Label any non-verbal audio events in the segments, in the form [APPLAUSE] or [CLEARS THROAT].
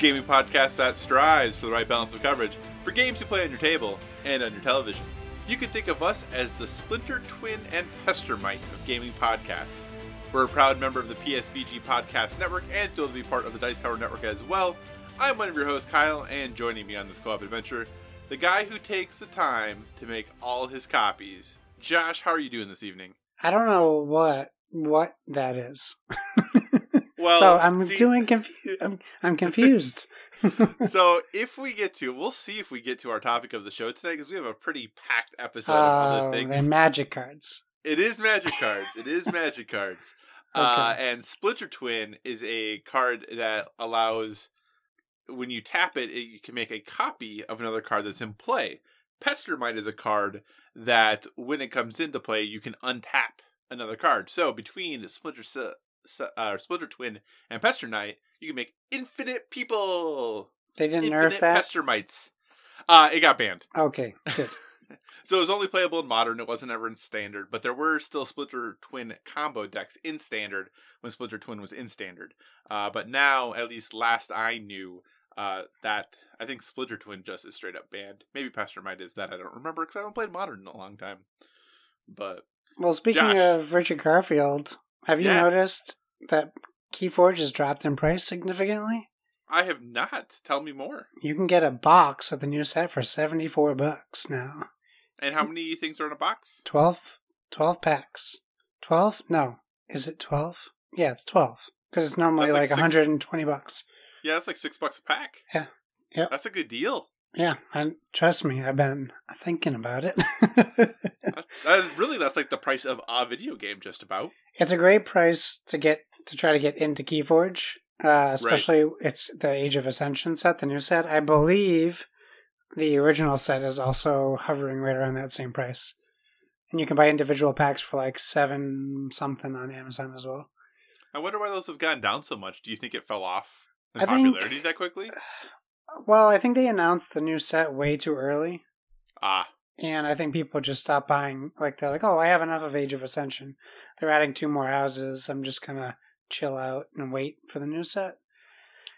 Gaming podcast that strives for the right balance of coverage for games you play on your table and on your television. You can think of us as the Splinter Twin and Pestermite of gaming podcasts. We're a proud member of the PSVG Podcast Network and still to be part of the Dice Tower Network as well. I'm one of your hosts, Kyle, and joining me on this co-op adventure, the guy who takes the time to make all his copies. Josh, how are you doing this evening? I don't know what what that is. [LAUGHS] Well, so I'm see- doing confused. I'm, I'm confused. [LAUGHS] so if we get to, we'll see if we get to our topic of the show tonight because we have a pretty packed episode of Oh, other things. they're magic cards. It is magic cards. It is magic cards. [LAUGHS] Uh, and Splinter Twin is a card that allows, when you tap it, it, you can make a copy of another card that's in play. Pestermite is a card that, when it comes into play, you can untap another card. So between Splinter uh, Splinter Twin and Pestermite, you can make infinite people. They didn't Infinite nerf that. Pestermites. Uh, it got banned. Okay, good. [LAUGHS] So it was only playable in modern. It wasn't ever in standard, but there were still Splinter Twin combo decks in standard when Splinter Twin was in standard. Uh, but now, at least last I knew, uh, that I think Splinter Twin just is straight up banned. Maybe Pestermite is that I don't remember because I haven't played modern in a long time. But Well, speaking Josh. of Richard Garfield, have you Yeah. noticed that Keyforge has dropped in price significantly? I have not. Tell me more. You can get a box of the new set for 74 bucks now. And how many things are in a box? 12, 12 packs. 12? No. Is it 12? Yeah, it's 12. Because it's normally That's like like, six- 120 bucks. Yeah, that's like six bucks a pack. Yeah. Yep. That's a good deal. Yeah, and trust me, I've been thinking about it. [LAUGHS] That, that- really, that's like the price of a video game, just about. it's a great price to get to try to get into Keyforge, uh, especially it's the Age of Ascension set, the new set. I believe the original set is also hovering right around that same price, and you can buy individual packs for like seven something on Amazon as well. I wonder why those have gone down so much. Do you think it fell off in I think- popularity that quickly? [SIGHS] [LAUGHS] Well, I think they announced the new set way too early. Ah, And I think people just stopped buying. Like they're like, "Oh, I have enough of Age of Ascension. They're adding two more houses. I'm just gonna chill out and wait for the new set."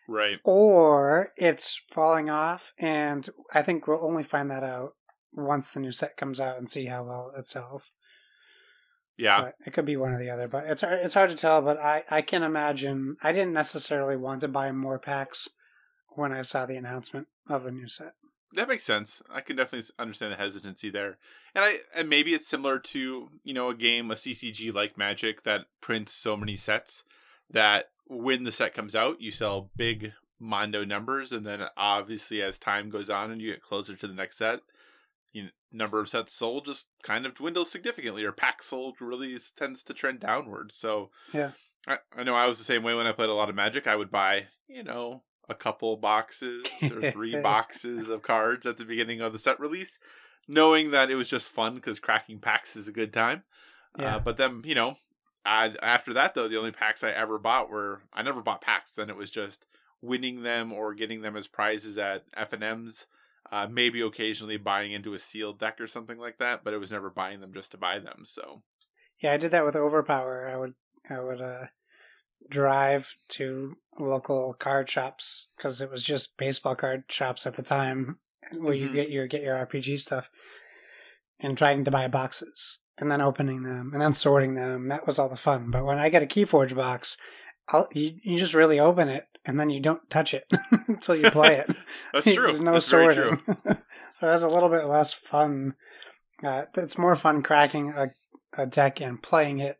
right. Or it's falling off, and I think we'll only find that out once the new set comes out and see how well it sells. Yeah. But it could be one or the other. But it's hard, it's hard to tell. But I I can imagine. I didn't necessarily want to buy more packs when I saw the announcement of the new set. That makes sense. I can definitely understand the hesitancy there, and I and maybe it's similar to you know a game, a CCG like Magic that prints so many sets that when the set comes out, you sell big mondo numbers, and then obviously as time goes on and you get closer to the next set, you number of sets sold just kind of dwindles significantly, or packs sold really tends to trend downward. So Yeah. I, I know I was the same way when I played a lot of Magic. I would buy you know a couple boxes or three [LAUGHS] boxes of cards at the beginning of the set release, knowing that it was just fun because cracking packs is a good time. Yeah. Uh, but then, you know, I, after that, though, the only packs I ever bought were I never bought packs. Then it was just winning them or getting them as prizes at FNMs. Uh, maybe occasionally buying into a sealed deck or something like that, but it was never buying them just to buy them. So Yeah, I did that with Overpower. I would I would uh, drive to local card shops because it was just baseball card shops at the time where you Mhm. get your get your RPG stuff, and trying to buy boxes and then opening them and then sorting them. That was all the fun. But when I get a KeyForge box, I'll, you you just really open it and then you don't touch it [LAUGHS] until you play it. [LAUGHS] that's true. There's no that's sorting. [LAUGHS] so it's a little bit less fun. Uh, it's more fun cracking a, a deck and playing it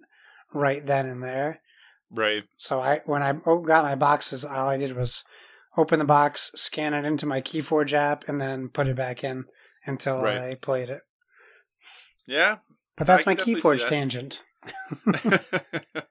right then and there. Right. So I when I got my boxes, all I did was open the box, scan it into my KeyForge app, and then put it back in until Right. I played it. Yeah. But that's I my Keyforge that. tangent. [LAUGHS]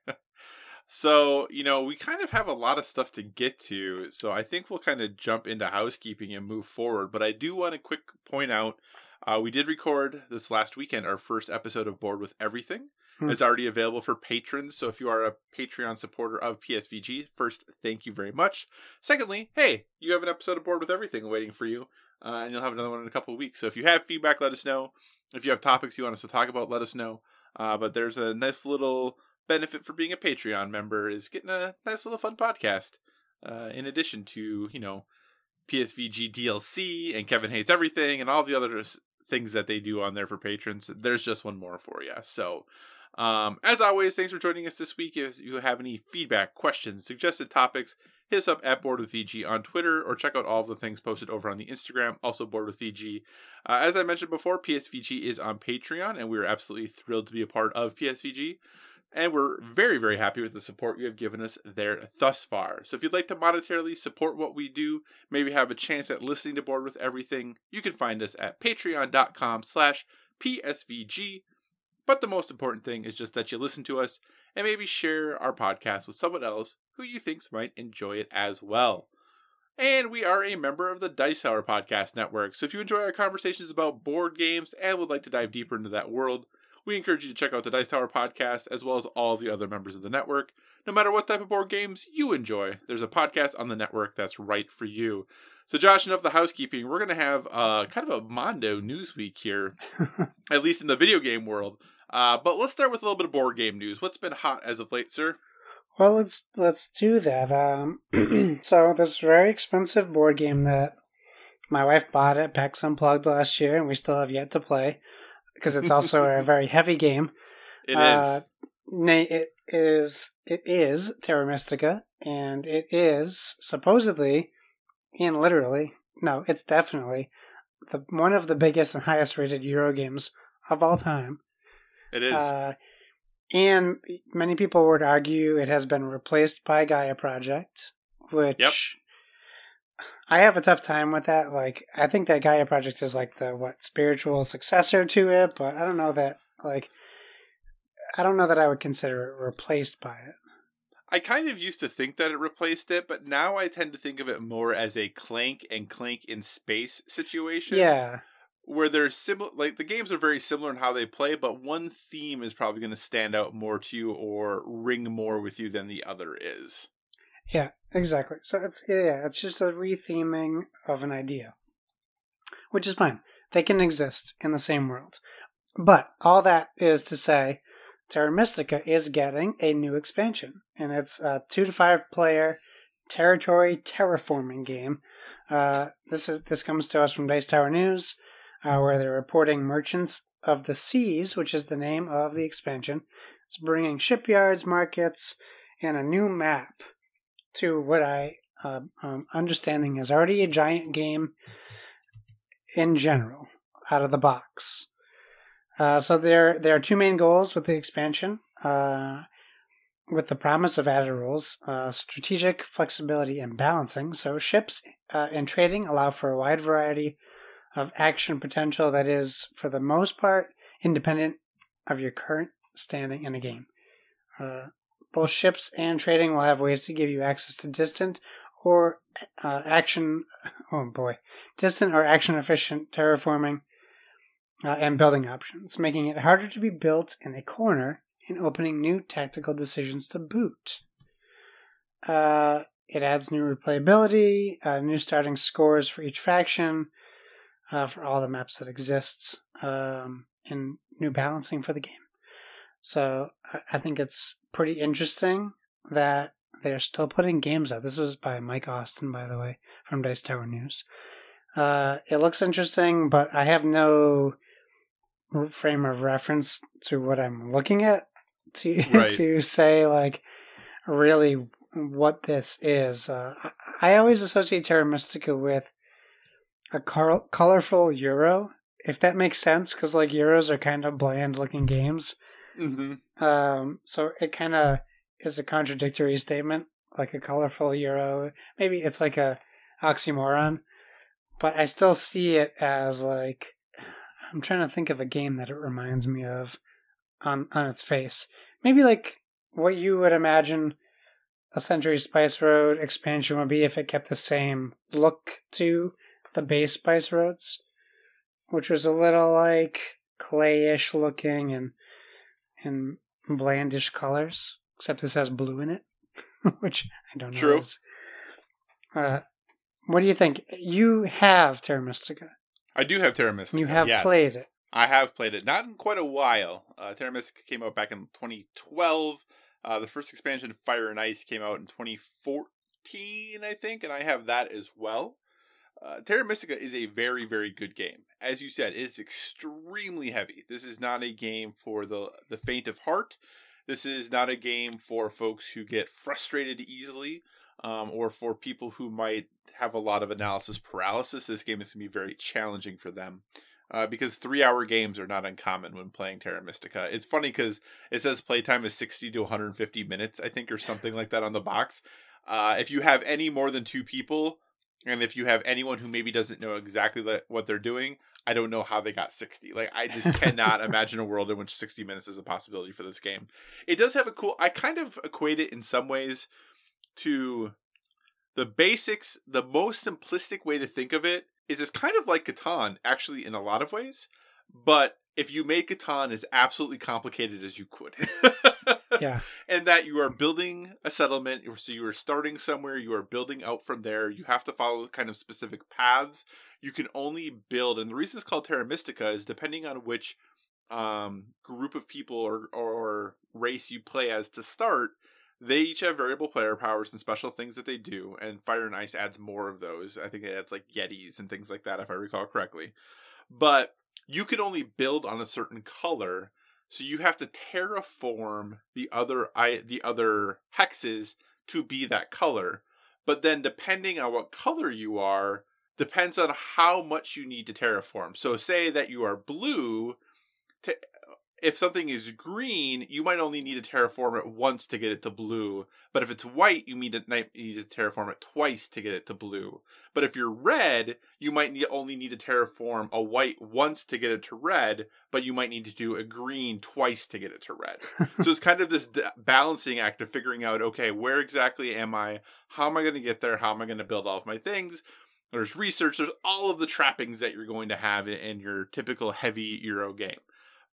so, you know, we kind of have a lot of stuff to get to. So I think we'll kind of jump into housekeeping and move forward. But I do want to quick point out uh, we did record this last weekend our first episode of Board with Everything. Hmm. It's already available for patrons. So if you are a Patreon supporter of PSVG, first, thank you very much. Secondly, hey, you have an episode of Board with Everything waiting for you. Uh, and you'll have another one in a couple of weeks. So if you have feedback, let us know. If you have topics you want us to talk about, let us know. Uh, but there's a nice little benefit for being a Patreon member is getting a nice little fun podcast. Uh, in addition to you know PSVG DLC and Kevin hates everything and all the other things that they do on there for patrons. There's just one more for you. So. Um, as always, thanks for joining us this week. If you have any feedback, questions, suggested topics, hit us up at Board with VG on Twitter or check out all of the things posted over on the Instagram, also Board with VG. Uh, as I mentioned before, PSVG is on Patreon, and we're absolutely thrilled to be a part of PSVG. And we're very, very happy with the support you have given us there thus far. So if you'd like to monetarily support what we do, maybe have a chance at listening to Board with Everything, you can find us at patreon.com slash PSVG. But the most important thing is just that you listen to us and maybe share our podcast with someone else who you think might enjoy it as well. And we are a member of the Dice Tower Podcast Network. So if you enjoy our conversations about board games and would like to dive deeper into that world, we encourage you to check out the Dice Tower Podcast as well as all the other members of the network. No matter what type of board games you enjoy, there's a podcast on the network that's right for you. So, Josh, enough of the housekeeping. We're going to have uh, kind of a Mondo news week here, [LAUGHS] at least in the video game world. Uh, but let's start with a little bit of board game news. What's been hot as of late, sir? Well, let's let's do that. Um, [CLEARS THROAT] so this very expensive board game that my wife bought at PAX Unplugged last year, and we still have yet to play because it's also a [LAUGHS] very heavy game. It is. Uh, Nay, it is it is Terra Mystica, and it is supposedly and literally no, it's definitely the one of the biggest and highest rated Euro games of all time. It is. Uh, and many people would argue it has been replaced by Gaia Project, which Yep. I have a tough time with that. Like, I think that Gaia Project is like the what spiritual successor to it, but I don't know that like I don't know that I would consider it replaced by it. I kind of used to think that it replaced it, but now I tend to think of it more as a Clank and Clank in space situation. Yeah, Where they're similar, like the games are very similar in how they play, but one theme is probably going to stand out more to you or ring more with you than the other is. yeah, exactly. So it's yeah, it's just a retheming of an idea, which is fine. They can exist in the same world, but all that is to say, Terra Mystica is getting a new expansion, and it's a two to five player territory terraforming game. Uh, this is this comes to us from Dice Tower News, uh, where they're reporting Merchants of the Seas, which is the name of the expansion. It's bringing shipyards, markets, and a new map to what I uh, um, understanding is already a giant game in general out of the box. Uh, so there there are two main goals with the expansion. Uh, with the promise of added rules, uh, strategic flexibility and balancing. So ships uh, and trading allow for a wide variety of action potential that is, for the most part, independent of your current standing in a game. Uh, both ships and trading will have ways to give you access to distant or uh, action. [LAUGHS] Oh boy, distant or action efficient terraforming uh, and building options, making it harder to be built in a corner and opening new tactical decisions to boot. Uh, it adds new replayability, uh, new starting scores for each faction, uh, for all the maps that exists, um, and new balancing for the game. So I- think it's pretty interesting that they're still putting games out. This was by Mike Austin, by the way, from Dice Tower News. Uh, it looks interesting, but I have no frame of reference to what I'm looking at to [LAUGHS] Right. to say like really what this is. Uh, I, I always associate Terra Mystica with a col- colorful Euro, if that makes sense, because like Euros are kind of bland looking games. Mm-hmm. Um, so it kind of is a contradictory statement, like a colorful Euro. Maybe it's like a oxymoron, but I still see it as like I'm trying to think of a game that it reminds me of on on its face. Maybe like what you would imagine a Century Spice Road expansion would be if it kept the same look to the base Spice Roads, which was a little like clayish looking and and blandish colors, except this has blue in it, [LAUGHS] which I don't know. True. Uh, what do you think? You have Terra Mystica. I do have Terra Mystica. You have yes. played it. I have played it, not in quite a while. Uh, Terra Mystica came out back in 2012. Uh, the first expansion, Fire and Ice, came out in 2014, I think, and I have that as well. Uh, Terra Mystica is a very, very good game. As you said, it's extremely heavy. This is not a game for the the faint of heart. This is not a game for folks who get frustrated easily, um, or for people who might have a lot of analysis paralysis. This game is going to be very challenging for them. Uh, because three hour games are not uncommon when playing Terra Mystica. It's funny because it says playtime is 60 to 150 minutes, I think, or something like that on the box. Uh, if you have any more than two people, and if you have anyone who maybe doesn't know exactly what they're doing, I don't know how they got 60. Like, I just cannot [LAUGHS] imagine a world in which 60 minutes is a possibility for this game. It does have a cool, I kind of equate it in some ways to the basics, the most simplistic way to think of it is it's kind of like Catan, actually, in a lot of ways. But if you made Catan as absolutely complicated as you could. [LAUGHS] yeah. And that you are building a settlement, so you are starting somewhere, you are building out from there. You have to follow kind of specific paths. You can only build, and the reason it's called Terra Mystica is depending on which um, group of people or, or race you play as to start, they each have variable player powers and special things that they do, and Fire and Ice adds more of those. I think it adds like Yetis and things like that, if I recall correctly. But you can only build on a certain color, so you have to terraform the other I the other hexes to be that color. But then depending on what color you are, depends on how much you need to terraform. So say that you are blue, to if something is green, you might only need to terraform it once to get it to blue. But if it's white, you need to, terraform it twice to get it to blue. But if you're red, you might only need to terraform a white once to get it to red, but you might need to do a green twice to get it to red. so it's kind of this d- balancing act of figuring out, okay, where exactly am I? How am I going to get there? How am I going to build all of my things? There's research. There's all of the trappings that you're going to have in, in your typical heavy Euro game.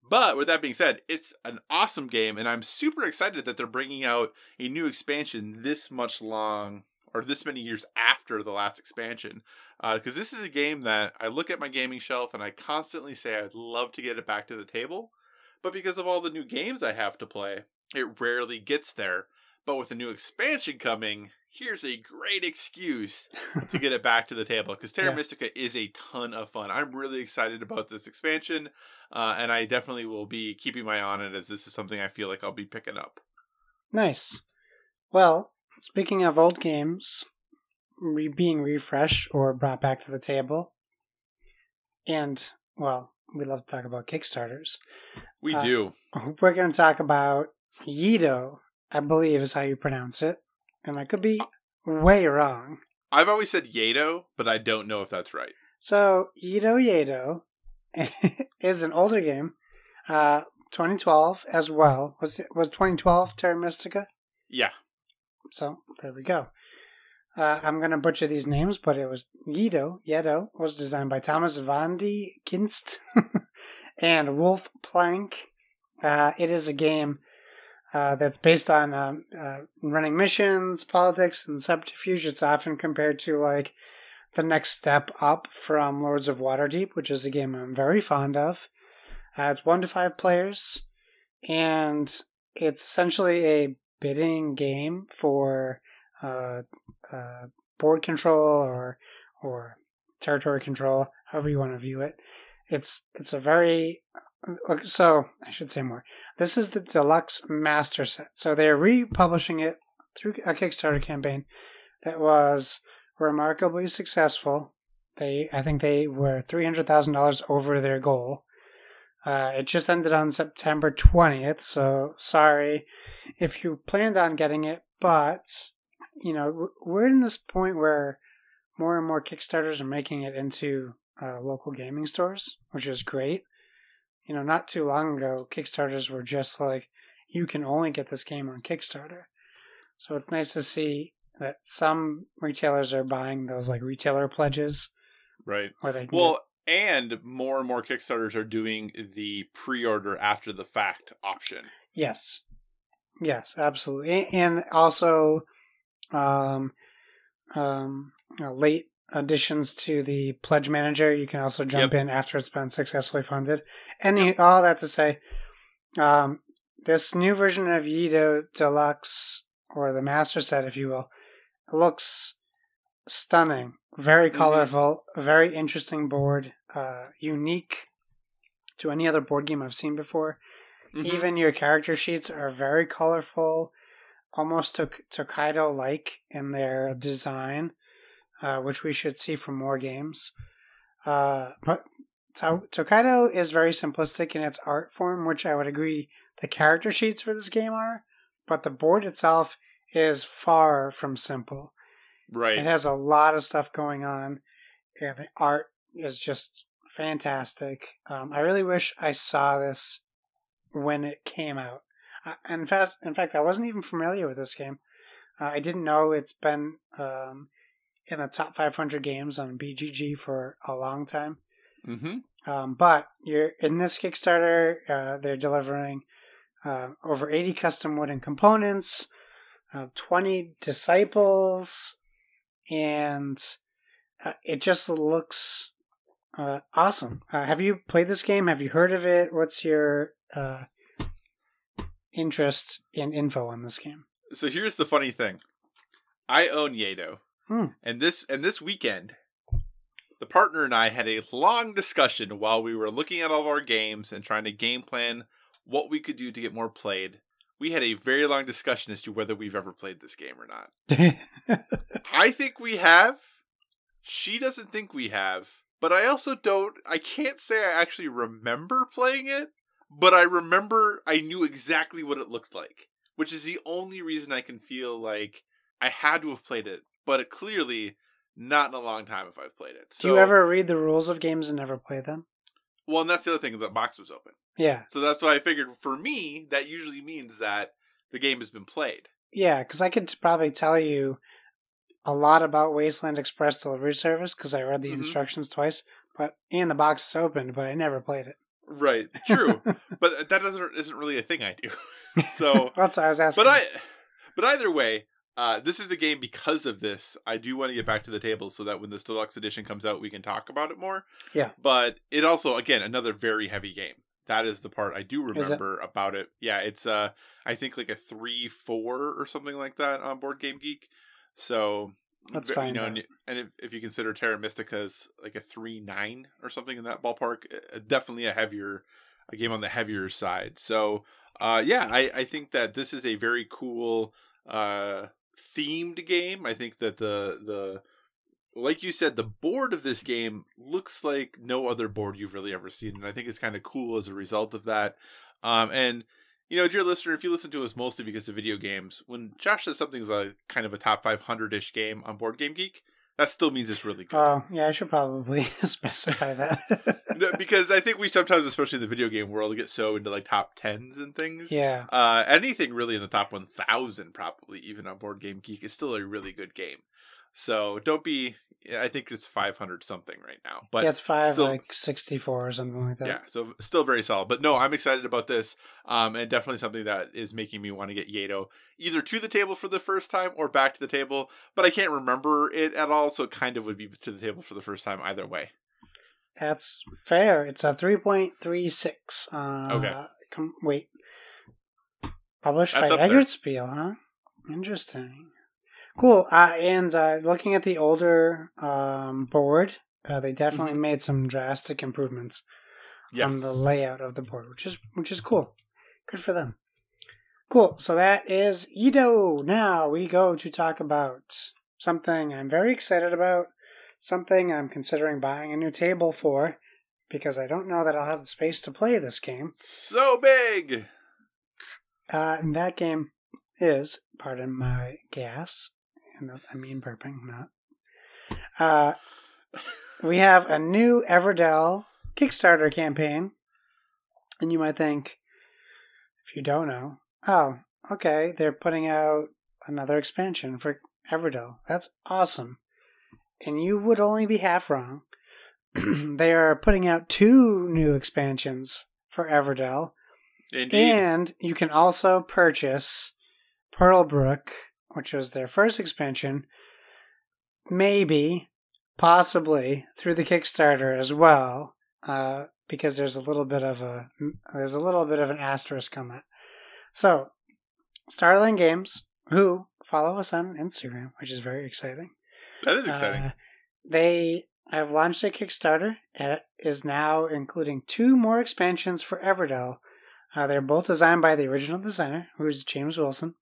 But with that being said, it's an awesome game, and I'm super excited that they're bringing out a new expansion this much long or this many years after the last expansion. Because uh, this is a game that I look at my gaming shelf and I constantly say I'd love to get it back to the table. But because of all the new games I have to play, it rarely gets there. But with a new expansion coming, here's a great excuse to [LAUGHS] get it back to the table because Terra yeah. Mystica is a ton of fun. I'm really excited about this expansion, uh, and I definitely will be keeping my eye on it as this is something I feel like I'll be picking up. Nice. Well, speaking of old games re- being refreshed or brought back to the table, and well, we love to talk about Kickstarters. We uh, do. We're going to talk about Yedo, I believe is how you pronounce it and I could be way wrong. I've always said Yedo, but I don't know if that's right. So Yedo Yedo [LAUGHS] is an older game, uh, 2012 as well. Was it, was 2012 Terra Mystica? Yeah. So there we go. Uh, I'm gonna butcher these names, but it was Yedo. Yedo was designed by Thomas van de Kinst [LAUGHS] and Wolf Plancke. Uh, it is a game uh, that's based on um, uh, running missions, politics, and subterfuge. It's often compared to like the next step up from Lords of Waterdeep, which is a game I'm very fond of. Uh, it's one to five players, and it's essentially a bidding game for uh, uh, board control or or territory control, however you want to view it. It's it's a very so I should say more. This is the deluxe master set. So they're republishing it through a Kickstarter campaign that was remarkably successful. They, I think they were three hundred thousand dollars over their goal. Uh, it just ended on September twentieth, so sorry if you planned on getting it, but you know we're in this point where more and more Kickstarters are making it into uh, local gaming stores, which is great. You know, not too long ago, Kickstarters were just like, you can only get this game on Kickstarter. So it's nice to see that some retailers are buying those like retailer pledges. Right. Where they can Well, and more and more Kickstarters are doing the pre-order after the fact option. yes, yes, absolutely, and also, um, um, late additions to the pledge manager. You can also jump in after it's been successfully funded. And you, all that to say, um, this new version of Yedo Deluxe or the Master Set, if you will, looks stunning. Very Mhm. colorful, very interesting board, uh, unique to any other board game I've seen before. Mhm. Even your character sheets are very colorful, almost Tok- Tokaido like in their design, uh, which we should see from more games. Uh, but to- Tokaido is very simplistic in its art form, which I would agree the character sheets for this game are, but the board itself is far from simple. right. It has a lot of stuff going on, and the art is just fantastic. Um, I really wish I saw this when it came out. Uh, in fact, in fact, I wasn't even familiar with this game. Uh, I didn't know it's been um, in the top 500 games on BGG for a long time. mm-hmm. Um, but you're in this Kickstarter, uh, they're delivering uh, over 80 custom wooden components, uh, 20 disciples, and uh, it just looks uh, awesome. Uh, have you played this game? Have you heard of it? What's your uh, interest in info on this game? So here's the funny thing. I own Yedo. Hmm. And this and this weekend, the partner and I had a long discussion while we were looking at all of our games and trying to game plan what we could do to get more played. We had a very long discussion as to whether we've ever played this game or not. [LAUGHS] I think we have. She doesn't think we have. But I also don't I can't say I actually remember playing it, but I remember I knew exactly what it looked like, which is the only reason I can feel like I had to have played it, but it clearly not in a long time if I've played it. So Do you ever read the rules of games and never play them? Well, and that's the other thing, the box was open. Yeah. So that's why I figured for me that usually means that the game has been played. Yeah, because I could probably tell you a lot about Wasteland Express delivery service because I read the Mhm. instructions twice. But and the box is open, but I never played it. Right. True. [LAUGHS] but that doesn't isn't really a thing I do. [LAUGHS] So that's what I was asking. but I but either way uh, this is a game because of this. I do want to get back to the table so that when this deluxe edition comes out, we can talk about it more. Yeah. But it also, again, another very heavy game. That is the part I do Is it? remember about it. Yeah, it's uh, I think like a three four or something like that on Board Game Geek. So That's fine, You know, and, and if, if you consider Terra Mystica as like a three nine or something in that ballpark, uh, definitely a heavier, a game on the heavier side. So uh, yeah, I, I think that this is a very cool uh, themed game. I think that the the like you said, the board of this game looks like no other board you've really ever seen, and I think it's kind of cool as a result of that. Um, and you know, dear listener, if you listen to us mostly because of video games, when Josh says something's a kind of a top 500 ish game on Board Game Geek, that still means it's really good. Oh, yeah, I should probably [LAUGHS] specify that. No, because I think we sometimes, especially in the video game world, get so into like top tens and things. yeah. Uh, anything really in the top 1000, probably, even on Board Game Geek, is still a really good game. So don't be, I think it's 500 something right now. But yeah, it's five still- like sixty four or something like that. yeah, so still very solid. But no, I'm excited about this, um, and definitely something that is making me want to get Yedo either to the table for the first time or back to the table. But I can't remember it at all, so it kind of would be to the table for the first time either way. That's fair. It's a three point three six. Uh, Okay. Com- wait. Published That's by. Eggertspiel, huh? Interesting. Cool. Uh, and uh, looking at the older um, board, uh, they definitely Mhm. made some drastic improvements Yes. on the layout of the board, which is which is cool. Good for them. Cool. So that is Edo. Now we go to talk about something I'm very excited about. Something I'm considering buying a new table for because I don't know that I'll have the space to play this game. so big. Uh, and that game is, pardon my gas, and I mean burping, not. Uh, we have a new Everdell Kickstarter campaign And you might think, if you don't know, oh, okay, they're putting out another expansion for Everdell. That's awesome. And you would only be half wrong. [CLEARS THROAT] they are putting out two new expansions for Everdell. Indeed. And you can also purchase Pearlbrook, which was their first expansion, maybe, possibly through the Kickstarter as well, uh, because there's a little bit of a there's a little bit of an asterisk on that. So, Starling Games, who follow us on Instagram, which is very exciting. that is exciting. Uh, they have launched a Kickstarter. It is now including two more expansions for Everdell. Uh, they're both designed by the original designer, who is James Wilson.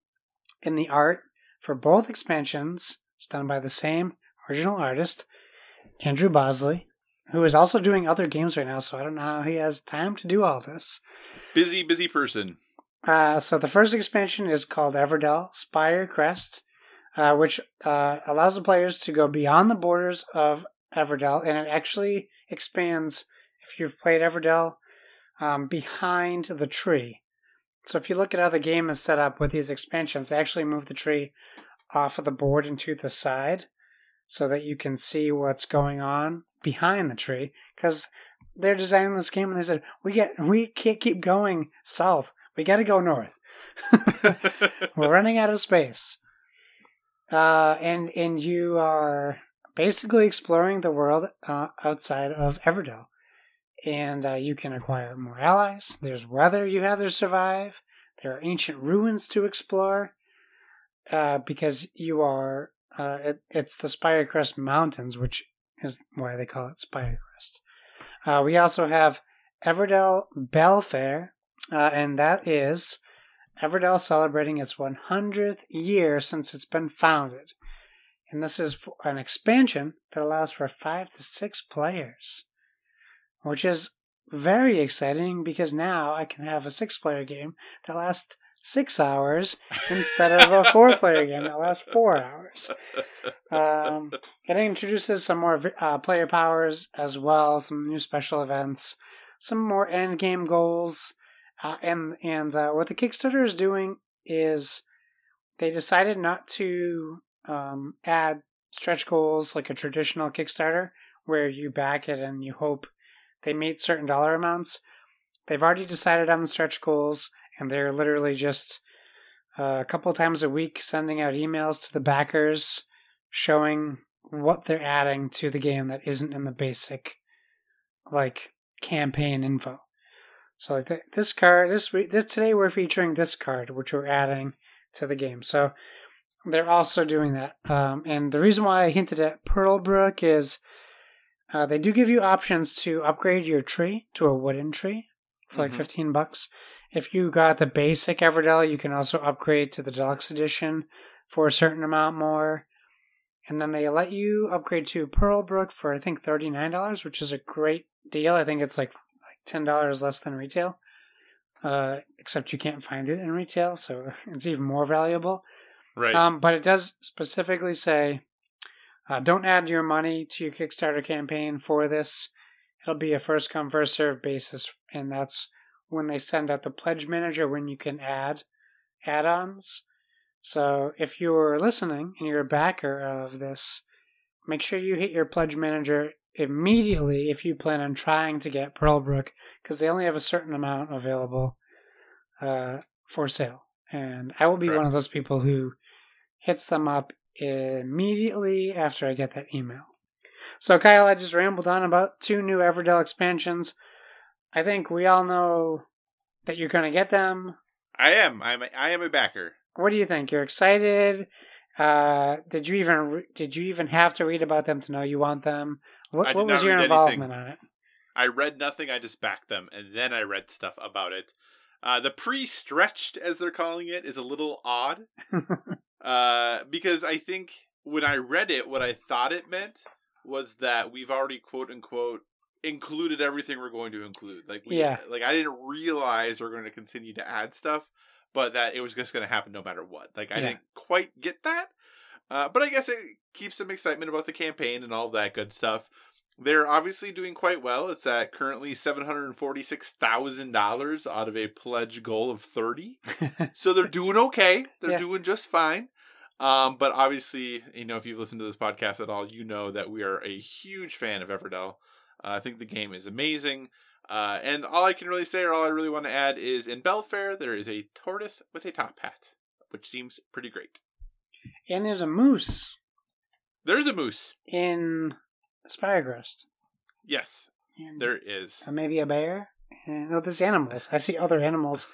And the art for both expansions It's done by the same original artist, Andrew Bosley, who is also doing other games right now, so I don't know how he has time to do all this. busy, busy person. Uh, so the first expansion is called Everdell Spirecrest, uh, which uh, allows the players to go beyond the borders of Everdell, and it actually expands. If you've played Everdell, um, behind the tree. So if you look at how the game is set up with these expansions, they actually move the tree off of the board and to the side, so that you can see what's going on behind the tree. Because they're designing this game, and they said we get we can't keep going south. We got to go north. [LAUGHS] We're running out of space. Uh, and and you are basically exploring the world uh, outside of Everdell, and uh, you can acquire more allies. There's weather you have to survive. There are ancient ruins to explore, uh, because you are. Uh, it, it's the Spirecrest Mountains, which is why they call it Spirecrest. Uh, we also have Everdell Belfair, uh, and that is Everdell celebrating its 100th year since it's been founded. And this is an expansion that allows for five to six players, which is very exciting because now I can have a six player game that lasts six hours [LAUGHS] instead of a four player game that lasts four hours. Um, it introduces some more uh, player powers as well, some new special events, some more end game goals. Uh, and and uh, what the Kickstarter is doing is they decided not to um, add stretch goals like a traditional Kickstarter, where you back it and you hope they meet certain dollar amounts. They've already decided on the stretch goals, and they're literally just uh, a couple times a week sending out emails to the backers showing what they're adding to the game that isn't in the basic like campaign info. So like th- this card, this re- this today we're featuring this card, which we're adding to the game. So they're also doing that. Um, and the reason why I hinted at Pearlbrook is uh, they do give you options to upgrade your tree to a wooden tree for like Mhm. 15 bucks. If you got the basic Everdell, you can also upgrade to the deluxe edition for a certain amount more. And then they let you upgrade to Pearlbrook for I think $39, which is a great deal. I think it's like like $10 less than retail. Uh, except you can't find it in retail, so [LAUGHS] it's even more valuable. Right. Um, but it does specifically say uh, don't add your money to your Kickstarter campaign for this. It'll be a first come, first serve basis, and that's when they send out the pledge manager when you can add add ons. So if you're listening and you're a backer of this, make sure you hit your pledge manager immediately if you plan on trying to get Pearlbrook, because they only have a certain amount available uh, for sale. And I will be Right. one of those people who hits them up immediately after I get that email. So, Kyle, I just rambled on about two new Everdell expansions. I think we all know that you're going to get them. I am. I'm. A, I am a backer. What do you think? You're excited? Uh, did you even re- did you even have to read about them to know you want them? What, what was your involvement on it? I read nothing. I just backed them, and then I read stuff about it. Uh, the pre-stretched, as they're calling it, is a little odd. [LAUGHS] uh, because I think when I read it, what I thought it meant was that we've already quote unquote included everything we're going to include. Like, we, Yeah. like I didn't realize we're going to continue to add stuff, but that it was just going to happen no matter what. Like, I Yeah. didn't quite get that. Uh, but I guess it keeps some excitement about the campaign and all that good stuff. They're obviously doing quite well. It's at currently seven hundred forty-six thousand dollars out of a pledge goal of thirty. [LAUGHS] so they're doing okay. They're Yeah. doing just fine. Um, but obviously, you know, if you've listened to this podcast at all, you know that we are a huge fan of Everdell. Uh, I think the game is amazing. Uh, and all I can really say, or all I really want to add, is in Belfair there is a tortoise with a top hat, which seems pretty great. and there's a moose There's a moose. in Spirecrest. Yes, And there is. uh, maybe a bear. And, no, there's animals. I see other animals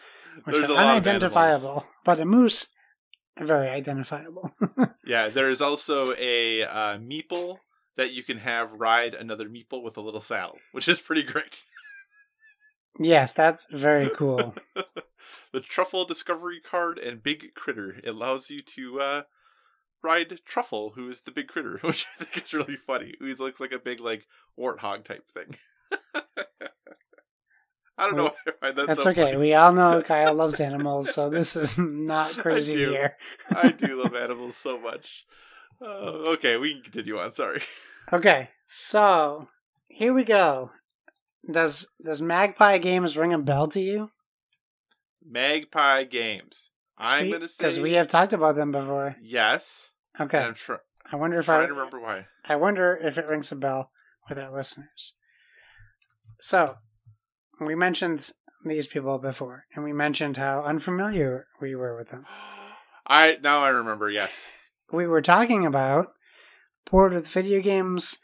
which There's are a lot of unidentifiable, but a moose, very identifiable. [LAUGHS] Yeah, there is also a uh, meeple that you can have ride another meeple with a little saddle, which is pretty great. yes, that's very [LAUGHS] cool. the Truffle Discovery card and Big Critter it allows you to uh, ride Truffle, who is the big critter, [LAUGHS] which I think is really funny. He looks like a big like warthog type thing. I don't know [LAUGHS] why I That's so okay. We [LAUGHS] all know Kyle loves animals, so this is not crazy do. here. I do [LAUGHS] love animals so much. Uh, okay, we can continue on. Sorry. Okay, so here we go. Does does Magpie Games ring a bell to you? Magpie Games. I'm gonna say because we have talked about them before. yes. Okay, I'm tr- I wonder if trying I to remember why. I wonder if it rings a bell with our listeners. So, we mentioned these people before, and we mentioned how unfamiliar we were with them. [GASPS] I now I remember. Yes. We were talking about board with video games,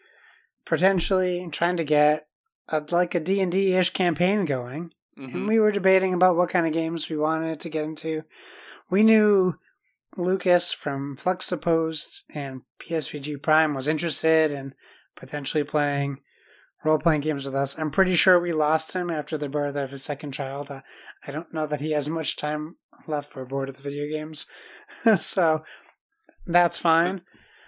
potentially trying to get a, like a D and D ish campaign going, Mhm. and we were debating about what kind of games we wanted to get into. We knew Lucas from Fluxapost and PSVG Prime was interested in potentially playing role playing games with us. I'm pretty sure we lost him after the birth of his second child. Uh, I don't know that he has much time left for board with video games, [LAUGHS] so that's fine.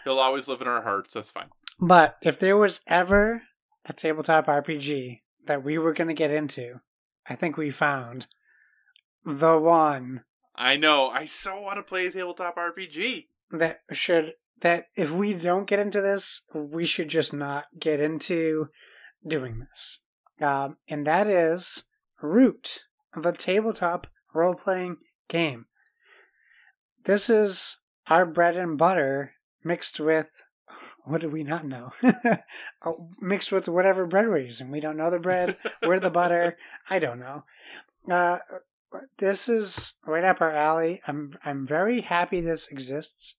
He'll always live in our hearts. That's fine. But if there was ever a tabletop RPG that we were going to get into, I think we found the one I know. I so want to play a tabletop RPG. that should that if we don't get into this, we should just not get into doing this. Um, and that is Root, the tabletop role playing game. This is our bread and butter mixed with [LAUGHS] what do we not know? [LAUGHS] Oh, mixed with whatever bread we're using. We don't know the bread. [LAUGHS] We're the butter. I don't know. Uh, this is right up our alley. I'm I'm very happy this exists.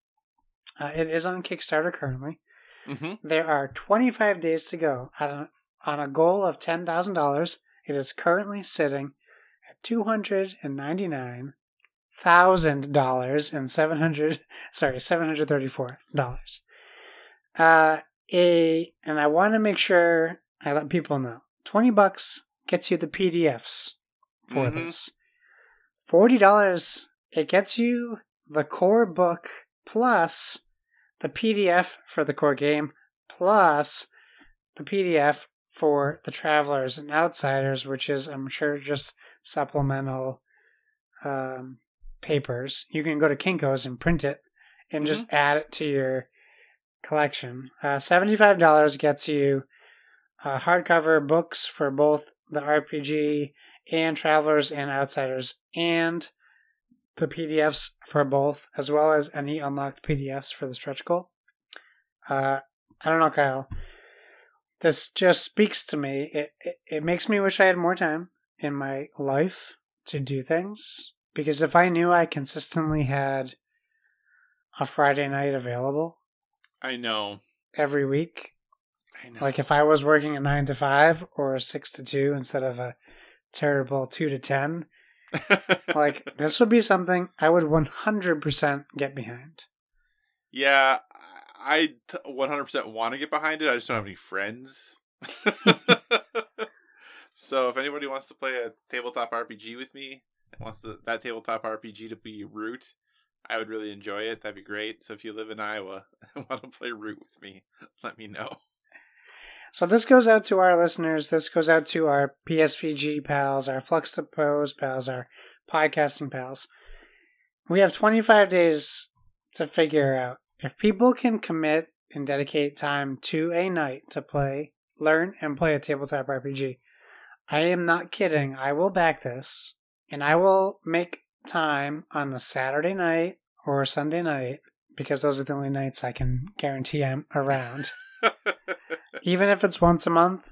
Uh, it is on Kickstarter currently. Mm-hmm. There are 25 days to go on a, on a goal of $10,000. It is currently sitting at $299,000 and 700 sorry, $734. Uh a and I want to make sure I let people know. 20 bucks gets you the PDFs for Mhm. this. $40 it gets you the core book plus the PDF for the core game plus the PDF for the travelers and outsiders, which is I'm sure just supplemental um, papers. You can go to Kinko's and print it and just add it to your collection. Uh, Seventy-five dollars gets you uh, hardcover books for both the RPG and Travelers and Outsiders, and the PDFs for both, as well as any unlocked PDFs for the stretch goal. Uh, I don't know, Kyle. This just speaks to me. It, it it makes me wish I had more time in my life to do things because if I knew I consistently had a Friday night available I know. every week, I know. like if I was working a nine to five or a six to two instead of a terrible two to ten, [LAUGHS] like this would be something I would one hundred percent get behind. yeah, I t- 100% want to get behind it. I just don't have any friends. [LAUGHS] so if anybody wants to play a tabletop RPG with me, wants to, that tabletop RPG to be Root, I would really enjoy it. That'd be great. So if you live in Iowa [LAUGHS] and want to play Root with me, let me know. So this goes out to our listeners. This goes out to our PSVG pals, our Flux the Pose pals, our podcasting pals. We have 25 days to figure out if people can commit and dedicate time to a night to play learn and play a tabletop RPG. I am not kidding. I will back this, and I will make time on a Saturday night or a Sunday night because those are the only nights I can guarantee I'm around. [LAUGHS] Even if it's once a month,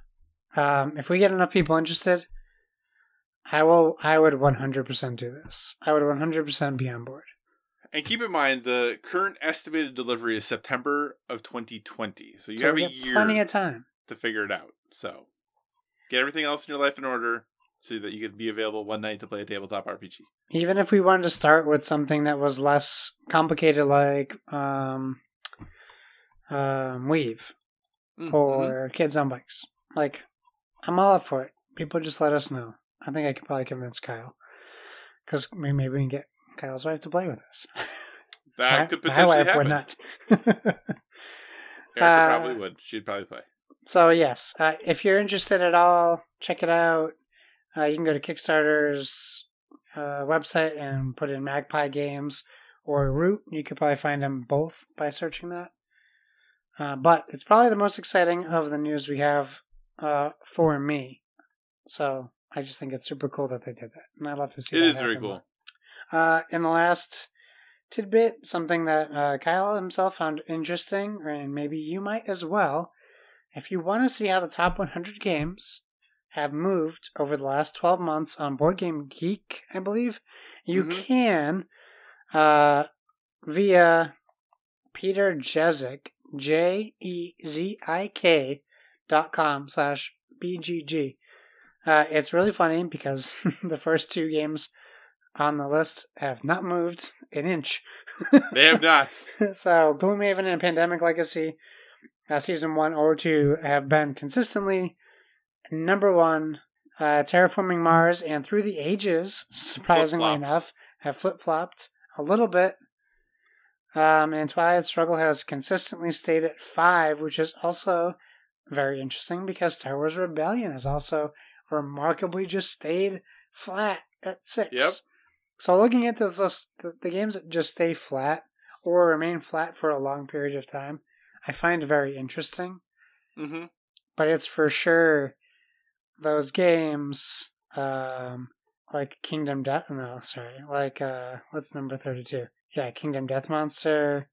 um, if we get enough people interested, I will. I would 100% do this. I would 100% be on board. And keep in mind, the current estimated delivery is September of 2020. So you So have a year plenty of time. to figure it out. So get everything else in your life in order so that you can be available one night to play a tabletop RPG. Even if we wanted to start with something that was less complicated, like um, um, Weave Mm, mhm. or Kids on Bikes, like I'm all up for it. People just let us know. I think I could probably convince Kyle because maybe we can get Kyle's wife to play with us. [LAUGHS] that my, could my potentially wife happen. would not. Erica [LAUGHS] Uh, probably would. She'd probably play. So yes, uh, if you're interested at all, check it out. Uh, you can go to Kickstarter's uh, website and put in Magpie Games or Root. You could probably find them both by searching that. Uh, but it's probably the most exciting of the news we have uh, for me. So I just think it's super cool that they did that, and I'd love to see. It is very cool. Uh, in the last tidbit, something that uh, Kyle himself found interesting, and maybe you might as well. If you want to see how the top 100 games have moved over the last 12 months on Board Game Geek, I believe, you Mhm. can uh, via Peter Jezik, J E Z I K dot com slash BGG. Uh, it's really funny because [LAUGHS] the first two games on the list have not moved an inch. [LAUGHS] They have not. [LAUGHS] so Gloomhaven and Pandemic Legacy, uh, season one or two, have been consistently number one. Uh, Terraforming Mars and Through the Ages, surprisingly Flip-flopped. enough, have flip flopped a little bit. Um, and Twilight Struggle has consistently stayed at five, which is also very interesting because Star Wars Rebellion has also remarkably just stayed flat at six. Yep. So looking at this list, the, the games that just stay flat or remain flat for a long period of time, I find very interesting. hmm But it's for sure those games, um, like Kingdom Death. No, sorry, like uh, what's number thirty-two? Yeah, Kingdom Death Monster,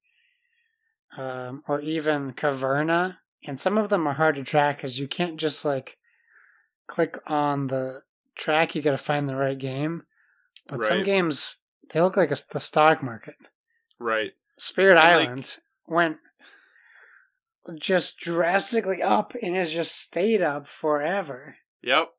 um, or even Caverna. And some of them are hard to track because you can't just like click on the track. You got to find the right game. But some games they look like a, the stock market. Right. Spirit And, like- Island went just drastically up and has just stayed up forever. Yep.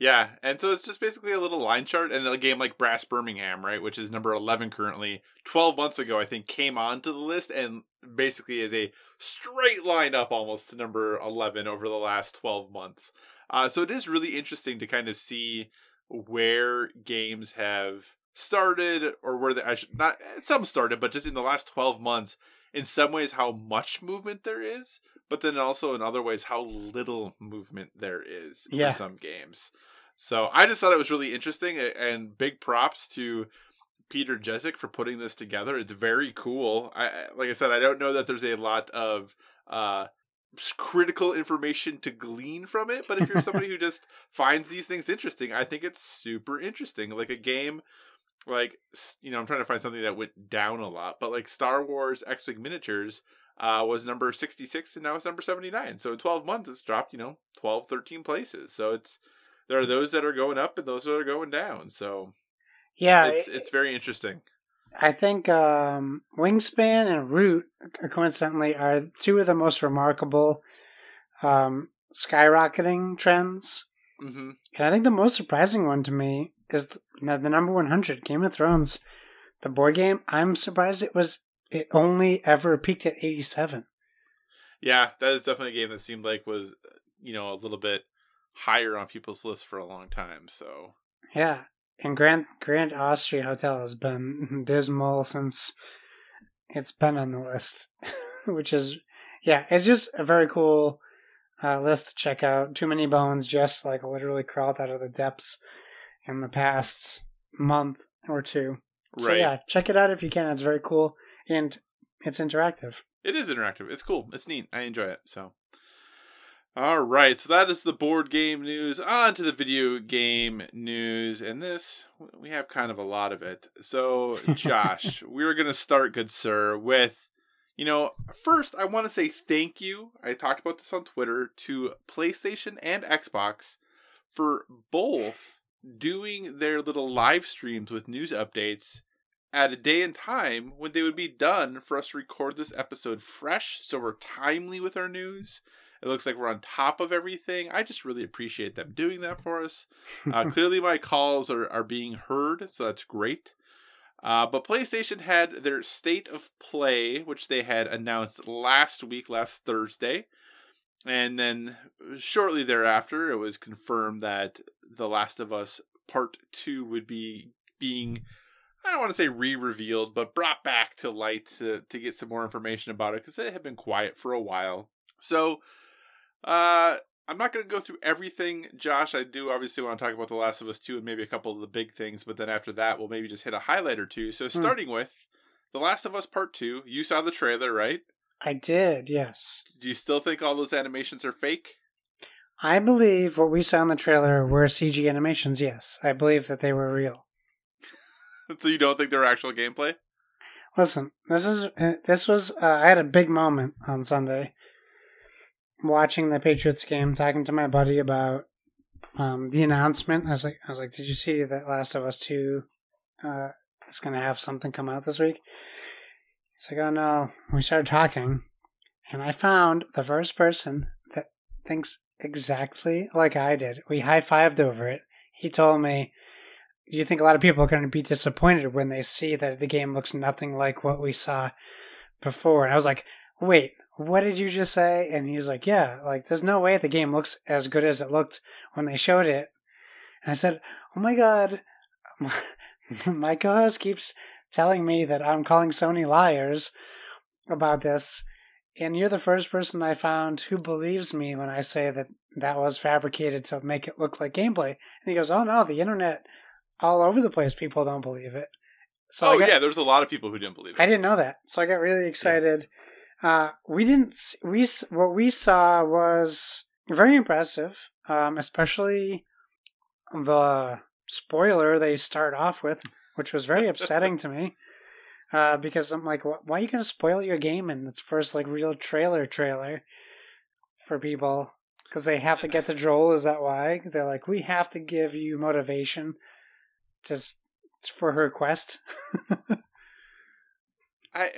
Yeah, and so it's just basically a little line chart, and a game like Brass Birmingham, right, which is number eleven currently. Twelve months ago, I think, came onto the list, and basically is a straight line up almost to number eleven over the last twelve months. Uh, so it is really interesting to kind of see where games have started, or where they I should, not some started, but just in the last twelve months. In some ways, how much movement there is, but then also in other ways how little movement there is Yeah. for some games. So I just thought it was really interesting and big props to Peter Jezik for putting this together. It's very cool. I like I said, I don't know that there's a lot of uh critical information to glean from it, but if you're somebody [LAUGHS] who just finds these things interesting, I think it's super interesting. Like a game like you know, I'm trying to find something that went down a lot, but like Star Wars X-Wing miniatures uh, was number 66 and now it's number 79. So in 12 months, it's dropped, you know, 12, 13 places. So it's, there are those that are going up and those that are going down. So Yeah, it's, it- it's very interesting. I think um, Wingspan and Root, uh, coincidentally, are two of the most remarkable um, skyrocketing trends. hmm And I think the most surprising one to me is the, the number 100 Game of Thrones, the board game. I'm surprised it was it only ever peaked at 87. Yeah, that is definitely a game that seemed like was, you know, a little bit higher on people's lists for a long time. So Yeah. And Grand Grand Austria Hotel has been [LAUGHS] dismal since it's been on the list, [LAUGHS] which is yeah, it's just a very cool uh, list to check out. Too many bones just like literally crawled out of the depths in the past month or two. Right. So yeah, check it out if you can. It's very cool and it's interactive. it is interactive. It's cool. It's neat. I enjoy it. So. All right, so that is the board game news. On to the video game news, and this we have kind of a lot of it. So, [LAUGHS] Josh, we're gonna start, good sir, with you know, first I want to say thank you. I talked about this on Twitter to PlayStation and Xbox for both doing their little live streams with news updates at a day and time when they would be done for us to record this episode fresh so we're timely with our news. It looks like we're on top of everything. I just really appreciate them doing that for us. [LAUGHS] Uh, clearly, my calls are, are being heard, so that's great. Uh, but PlayStation had their state of play, which they had announced last week, last Thursday. And then shortly thereafter, it was confirmed that The Last of Us Part 2 would be being, I don't want to say re revealed, but brought back to light to, to get some more information about it because it had been quiet for a while. So, uh, I'm not going to go through everything, Josh. I do obviously want to talk about The Last of Us 2 and maybe a couple of the big things, but then after that, we'll maybe just hit a highlight or two. So, Hmm. starting with The Last of Us Part 2, you saw the trailer, right? I did, yes. Do you still think all those animations are fake? I believe what we saw in the trailer were CG animations, yes. I believe that they were real. [LAUGHS] so, you don't think they're actual gameplay? Listen, this is uh, this was uh, I had a big moment on Sunday watching the Patriots game, talking to my buddy about um, the announcement. I was like, I was like, did you see that Last of Us Two uh, is going to have something come out this week? He's like, oh no. We started talking, and I found the first person that thinks exactly like I did. We high fived over it. He told me, "Do you think a lot of people are going to be disappointed when they see that the game looks nothing like what we saw before?" And I was like, "Wait, what did you just say?" And he's like, "Yeah, like there's no way the game looks as good as it looked when they showed it." And I said, "Oh my god." [LAUGHS] My co-host keeps telling me that I'm calling Sony liars about this, and you're the first person I found who believes me when I say that that was fabricated to make it look like gameplay. And he goes, "Oh no, the internet, all over the place, people don't believe it." So oh, got, yeah, there's a lot of people who didn't believe it. I didn't know that, so I got really excited. Uh, we didn't. We what we saw was very impressive, um, especially the spoiler they start off with, which was very upsetting to me. [LAUGHS] Uh, because I'm like, why are you going to spoil your game in its first like real trailer trailer for people? Because they have to get the Joel. Is that why they're like, we have to give you motivation, just for her quest. [LAUGHS] I,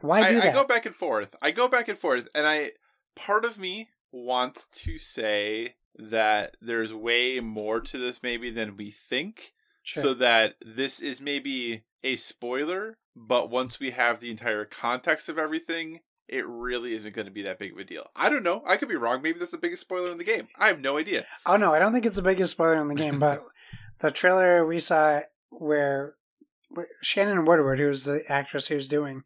Why do I that? go back and forth. I go back and forth, and I part of me wants to say that there's way more to this maybe than we think, Sure. so that this is maybe a spoiler, but once we have the entire context of everything, it really isn't going to be that big of a deal. I don't know. I could be wrong. Maybe that's the biggest spoiler in the game. I have no idea. Oh no, I don't think it's the biggest spoiler in the game, but [LAUGHS] the trailer we saw where where Shannon Woodward, who's the actress who's doing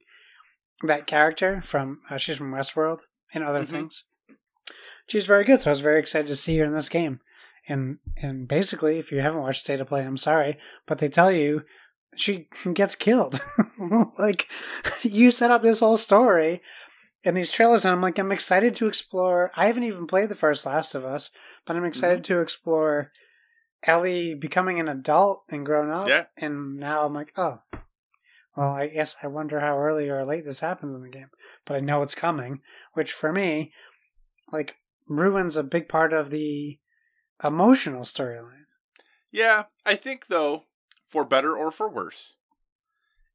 that character from, uh, she's from Westworld and other Mhm. things. She's very good, so I was very excited to see her in this game. And and basically, if you haven't watched State of Play, I'm sorry, but they tell you she [LAUGHS] gets killed. [LAUGHS] like [LAUGHS] you set up this whole story in these trailers, and I'm like, I'm excited to explore. I haven't even played the first Last of Us, but I'm excited to explore Ellie becoming an adult and grown up. Yeah. And now I'm like, oh, well, I guess I wonder how early or late this happens in the game, but I know it's coming, which for me, like, ruins a big part of the emotional storyline. Yeah, I think though, for better or for worse,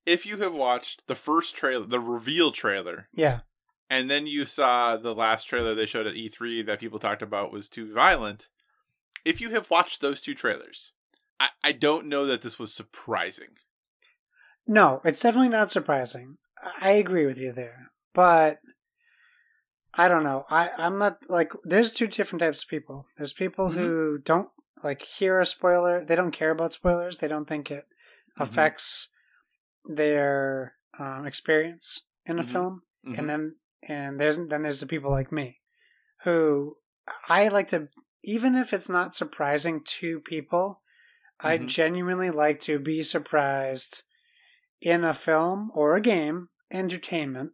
if you have watched the first trailer, the reveal trailer, Yeah. and then you saw the last trailer they showed at E3 that people talked about was too violent, if you have watched those two trailers, I, I don't know that this was surprising. No, it's definitely not surprising. I agree with you there. But I don't know. I, I'm not like there's two different types of people. There's people who don't like hear a spoiler, they don't care about spoilers, they don't think it Mhm. affects their um, experience in a Mhm. film. And then and there's then there's the people like me who I like to even if it's not surprising to people, I Mhm. genuinely like to be surprised in a film or a game, entertainment,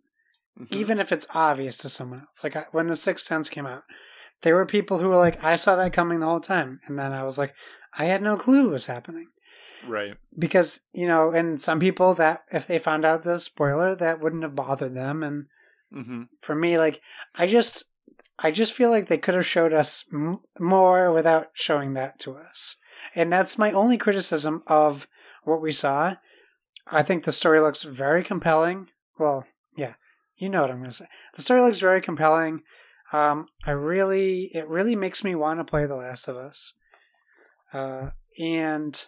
Mhm. even if it's obvious to someone else. Like I, when The Sixth Sense came out, there were people who were like, I saw that coming the whole time. And then I was like, I had no clue what was happening. Right. Because, you know, and some people that if they found out the spoiler, that wouldn't have bothered them. And hmm for me, like, I just, I just feel like they could have showed us m- more without showing that to us. And that's my only criticism of what we saw. I think the story looks very compelling. Well, yeah, you know what I'm going to say. The story looks very compelling. Um, I really, it really makes me want to play The Last of Us. Uh, and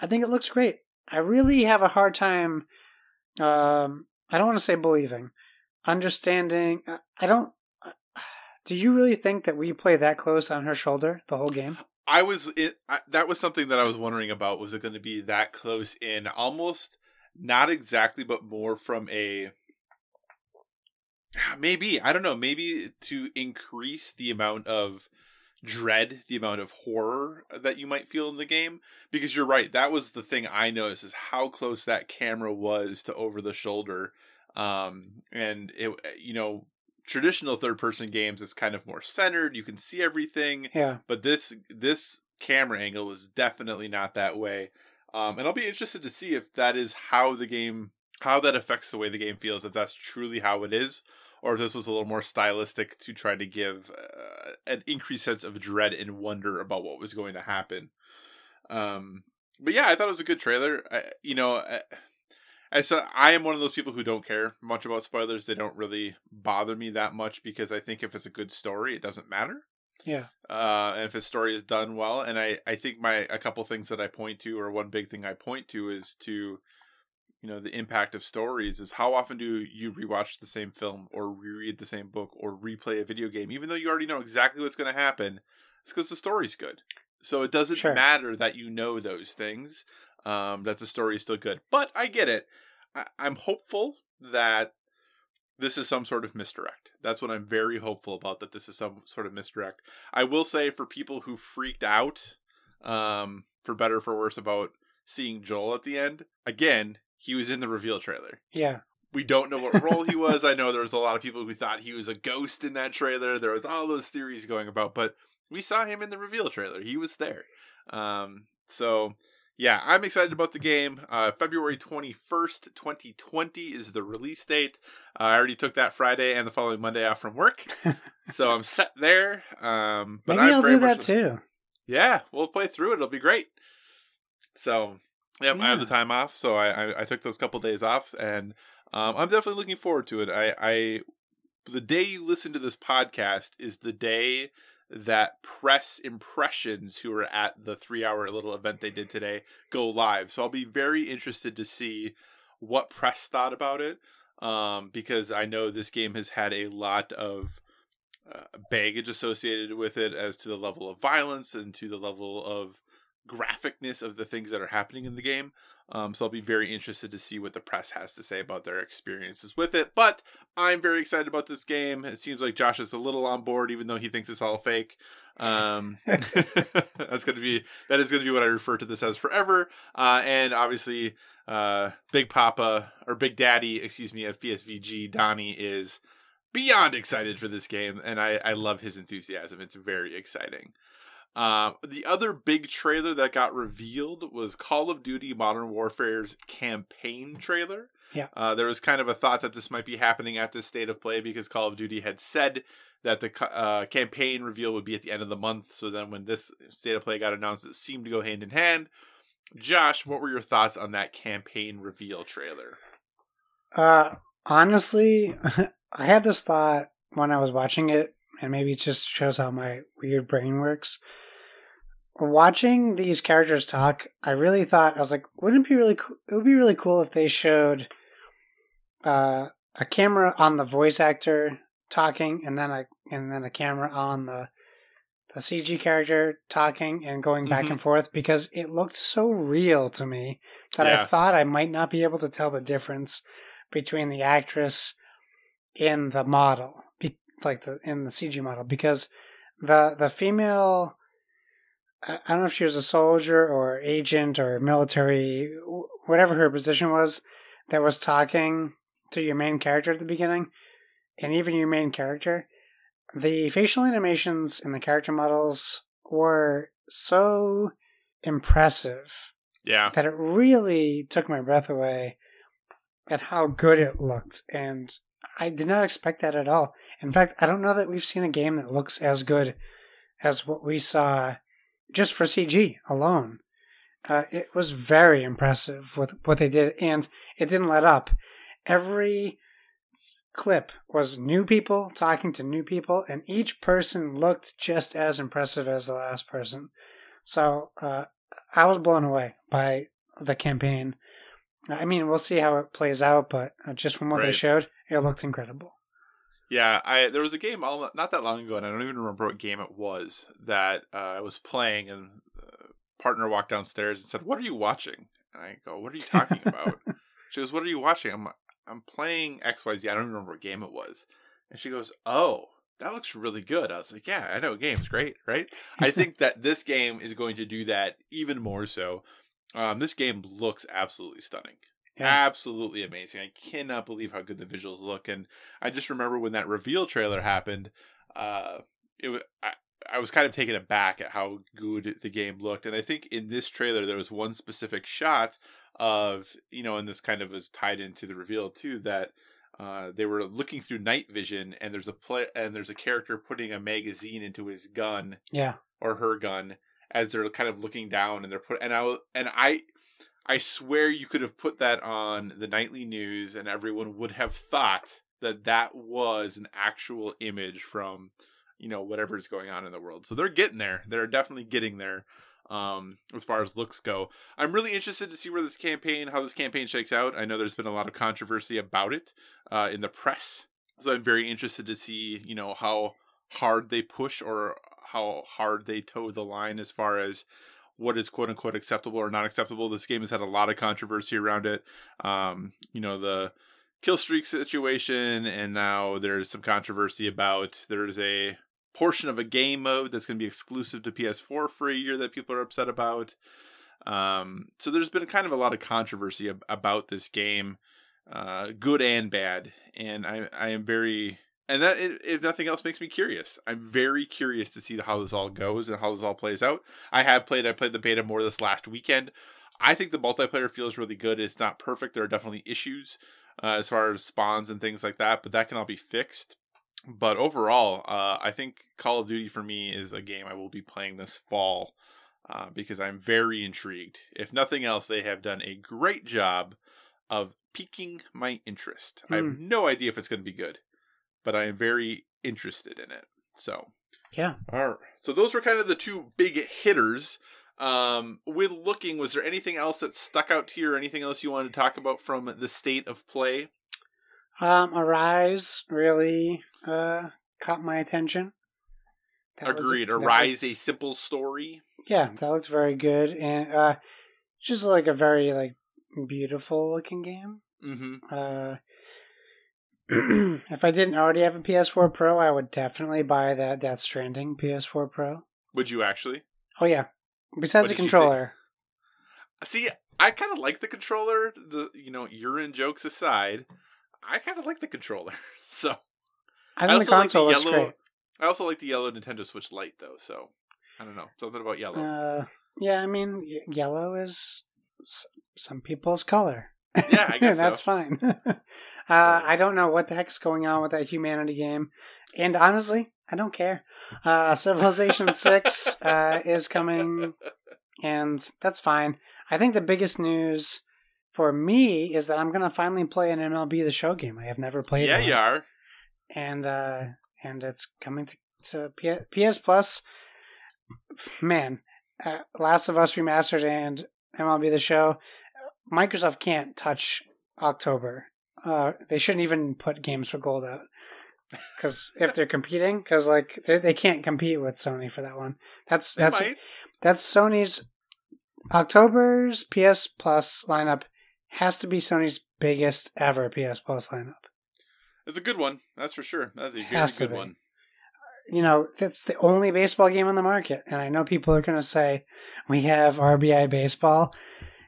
I think it looks great. I really have a hard time. Um, I don't want to say believing, understanding. uh, I don't. [SIGHS] Do you really think that we play that close on her shoulder the whole game? I was it. I, that was something that I was wondering about. Was it going to be that close in? Almost not exactly, but more from a maybe I don't know. Maybe to increase the amount of dread, the amount of horror that you might feel in the game. Because you're right. That was the thing I noticed is how close that camera was to over the shoulder. Um, and it, you know, traditional third person games is kind of more centered. You can see everything Yeah. but this this camera angle was definitely not that way um, and i'll be interested to see if that is how the game how that affects the way the game feels if that's truly how it is or if this was a little more stylistic to try to give uh, an increased sense of dread and wonder about what was going to happen um, but yeah i thought it was a good trailer I, you know I, I said I am one of those people who don't care much about spoilers. They don't really bother me that much because I think if it's a good story, it doesn't matter Yeah. uh, and if a story is done well. And I, I think my a couple things that I point to, or one big thing I point to, is to, you know, the impact of stories. Is how often do you rewatch the same film, or reread the same book, or replay a video game, even though you already know exactly what's going to happen? It's because the story's good. So it doesn't Sure. matter that you know those things. Um, that the story is still good. But I get it. I, I'm hopeful that this is some sort of misdirect. That's what I'm very hopeful about. That this is some sort of misdirect. I will say for people who freaked out, um, for better or for worse, about seeing Joel at the end. Again, he was in the reveal trailer. Yeah. We don't know what role he was. I know there was a lot of people who thought he was a ghost in that trailer. There was all those theories going about, but we saw him in the reveal trailer. He was there. Um, so yeah, I'm excited about the game. Uh, February 21st, 2020 is the release date. Uh, I already took that Friday and the following Monday off from work, [LAUGHS] so I'm set there. Um, but Maybe I'm I'll do that too. yeah, we'll play through it. It'll be great. So, yep, I have the time off, so I, I I took those couple days off, and um, I'm definitely looking forward to it. I I the day you listen to this podcast is the day that press impressions who are at the three hour little event they did today go live. So I'll be very interested to see what press thought about it. Um, because I know this game has had a lot of uh, baggage associated with it as to the level of violence and to the level of graphicness of the things that are happening in the game. Um, so I'll be very interested to see what the press has to say about their experiences with it. But I'm very excited about this game. It seems like Josh is a little on board, even though he thinks it's all fake. Um, [LAUGHS] [LAUGHS] that's going to be that is going to be what I refer to this as forever. Uh, and obviously, uh, Big Papa or Big Daddy, excuse me, of PSVG, Donnie is beyond excited for this game, and I, I love his enthusiasm. It's very exciting. Um, the other big trailer that got revealed was Call of Duty Modern Warfare's campaign trailer. Yeah. Uh, there was kind of a thought that this might be happening at this state of play because Call of Duty had said that the uh, campaign reveal would be at the end of the month. So then when this state of play got announced, it seemed to go hand in hand. Josh, what were your thoughts on that campaign reveal trailer? Uh, honestly, [LAUGHS] I had this thought when I was watching it, and maybe it just shows how my weird brain works. Watching these characters talk, I really thought I was like, wouldn't it be really cool? It would be really cool if they showed uh, a camera on the voice actor talking, and then a and then a camera on the the CG character talking and going back Mhm. and forth because it looked so real to me that I thought I might not be able to tell the difference between the actress in the model, like the in the CG model, because the the female, I don't know if she was a soldier or agent or military, whatever her position was, that was talking to your main character at the beginning, and even your main character. the facial animations and the character models were so impressive Yeah. that it really took my breath away at how good it looked. And I did not expect that at all. In fact, I don't know that we've seen a game that looks as good as what we saw just for CG alone. Uh, it was very impressive with what they did, and it didn't let up. Every clip was new people talking to new people, and each person looked just as impressive as the last person. So uh, I was blown away by the campaign. I mean, we'll see how it plays out, but uh, just from what they showed, it looked incredible. Yeah, I there was a game all, not that long ago, and I don't even remember what game it was that uh, I was playing, and uh, partner walked downstairs and said, "What are you watching?" And I go, "What are you talking about?" [LAUGHS] she goes, "What are you watching?" I'm I'm playing X Y Z. I don't even remember what game it was, and she goes, "Oh." That looks really good. I was like, "Yeah, I know. Game's great, right?" [LAUGHS] I think that this game is going to do that even more so. Um, this game looks absolutely stunning, Yeah. absolutely amazing. I cannot believe how good the visuals look, and I just remember when that reveal trailer happened. Uh, it was, I, I was kind of taken aback at how good the game looked, and I think in this trailer there was one specific shot of you know, and this kind of was tied into the reveal too that. Uh, they were looking through night vision, and there's a play, and there's a character putting a magazine into his gun Yeah. or her gun as they're kind of looking down, and they're put, and I and I, I swear you could have put that on the nightly news, and everyone would have thought that that was an actual image from, you know, whatever's going on in the world. So they're getting there. They're definitely getting there. Um, as far as looks go, I'm really interested to see where this campaign, how this campaign shakes out. I know there's been a lot of controversy about it uh, in the press, so I'm very interested to see, you know, how hard they push or how hard they toe the line as far as what is quote unquote acceptable or not acceptable. This game has had a lot of controversy around it. Um, you know, the kill streak situation, and now there's some controversy about there's a portion of a game mode that's going to be exclusive to PS4 for a year that people are upset about. Um, so there's been kind of a lot of controversy ab- about this game, uh, good and bad, and I I am very and that if nothing else makes me curious. I'm very curious to see how this all goes and how this all plays out. I have played I played the beta more this last weekend. I think the multiplayer feels really good. It's not perfect. There are definitely issues uh, as far as spawns and things like that, but that can all be fixed. But overall, uh, I think Call of Duty for me is a game I will be playing this fall uh, because I'm very intrigued. If nothing else, they have done a great job of piquing my interest. I have no idea if it's going to be good, but I am very interested in it. So, Yeah. all right. So those were kind of the two big hitters. Um, when looking, was there anything else that stuck out to you, or anything else you wanted to talk about from the state of play? Um, Arise really uh, caught my attention. That Agreed. Arise, a simple story. yeah, that looks very good, and uh, just like a very like beautiful looking game. Mm-hmm. Uh, [CLEARS THROAT] if I didn't already have a PS4 Pro, I would definitely buy that Death Stranding PS4 Pro. Would you actually? Oh yeah. Besides What the controller, See, I kind of like the controller. The you know urine jokes aside, I kind of like the controller. [LAUGHS] So I think the also like console looks yellow. great. I also like the yellow Nintendo Switch Lite though. So I don't know something about yellow. Uh, yeah, I mean, y- yellow is s- some people's color. Yeah, I [LAUGHS] guess that's so. fine. [LAUGHS] uh, I don't know what the heck's going on with that humanity game, and honestly, I don't care. Uh, [LAUGHS] Civilization Six uh, [LAUGHS] is coming, and that's fine. I think the biggest news for me is that I'm going to finally play an MLB The Show game. I have never played. yeah, one you are. and uh and it's coming to, to P- PS Plus. Man, uh, Last of Us remastered and MLB the Show. Microsoft can't touch October. Uh, they shouldn't even put games for gold out because if they're competing, because like they they can't compete with Sony for that one. That's They that's might. that's Sony's October's PS Plus lineup has to be Sony's biggest ever PS Plus lineup. It's a good one. That's for sure. That's a Has good one. you know, that's the only baseball game on the market. And I know people are going to say we have RBI baseball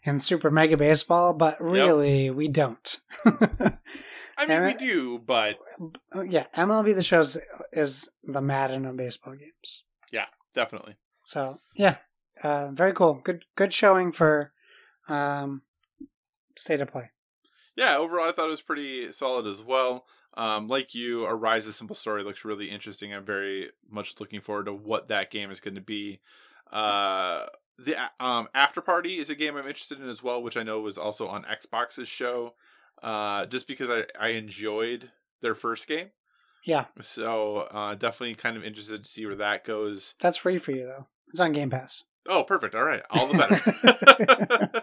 and Super Mega Baseball, but really we don't. [LAUGHS] I mean, we do, but yeah, MLB the show is, the Madden of baseball games. Yeah, definitely. So yeah, uh, very cool. Good good showing for um, state of play. Yeah, overall, I thought it was pretty solid as well. Um, like you, Arise a Simple Story looks really interesting. I'm very much looking forward to what that game is going to be. Uh, the um, After Party is a game I'm interested in as well, which I know was also on Xbox's show. Uh, just because I, I enjoyed their first game, Yeah, so uh, definitely kind of interested to see where that goes. that's free for you though. It's on Game Pass. Oh, perfect. All right, all the better. [LAUGHS]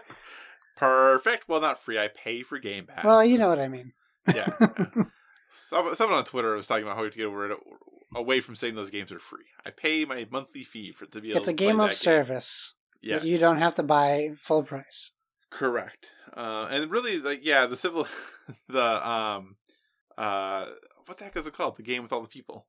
[LAUGHS] perfect. Well, not free. I pay for Game Pass. Well, you know what I mean. Yeah. [LAUGHS] Someone on Twitter was talking about how we have to get over it, away from saying those games are free. I pay my monthly fee for to be able it's a game of service. Yes, You don't have to buy full price. correct. Uh, and really, like, yeah, the civil, [LAUGHS] the um, uh, what the heck is it called? The game with all the people.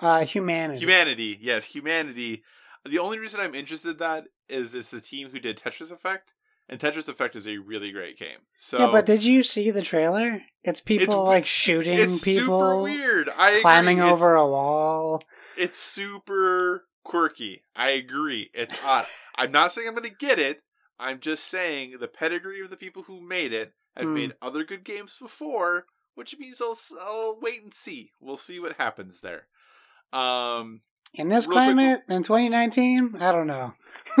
Uh, humanity. Humanity, yes, humanity. The only reason I'm interested in that is it's the team who did Tetris Effect, and Tetris Effect is a really great game. So yeah, but did you see the trailer? It's people It's like shooting it's super people, weird. I climbing agree. It's- over a wall. It's super quirky. I agree. It's odd. I'm not saying I'm going to get it. I'm just saying the pedigree of the people who made it have Hmm. made other good games before, which means I'll, I'll wait and see. We'll see what happens there. Um, In this Real quick- climate in 2019, I don't know. [LAUGHS]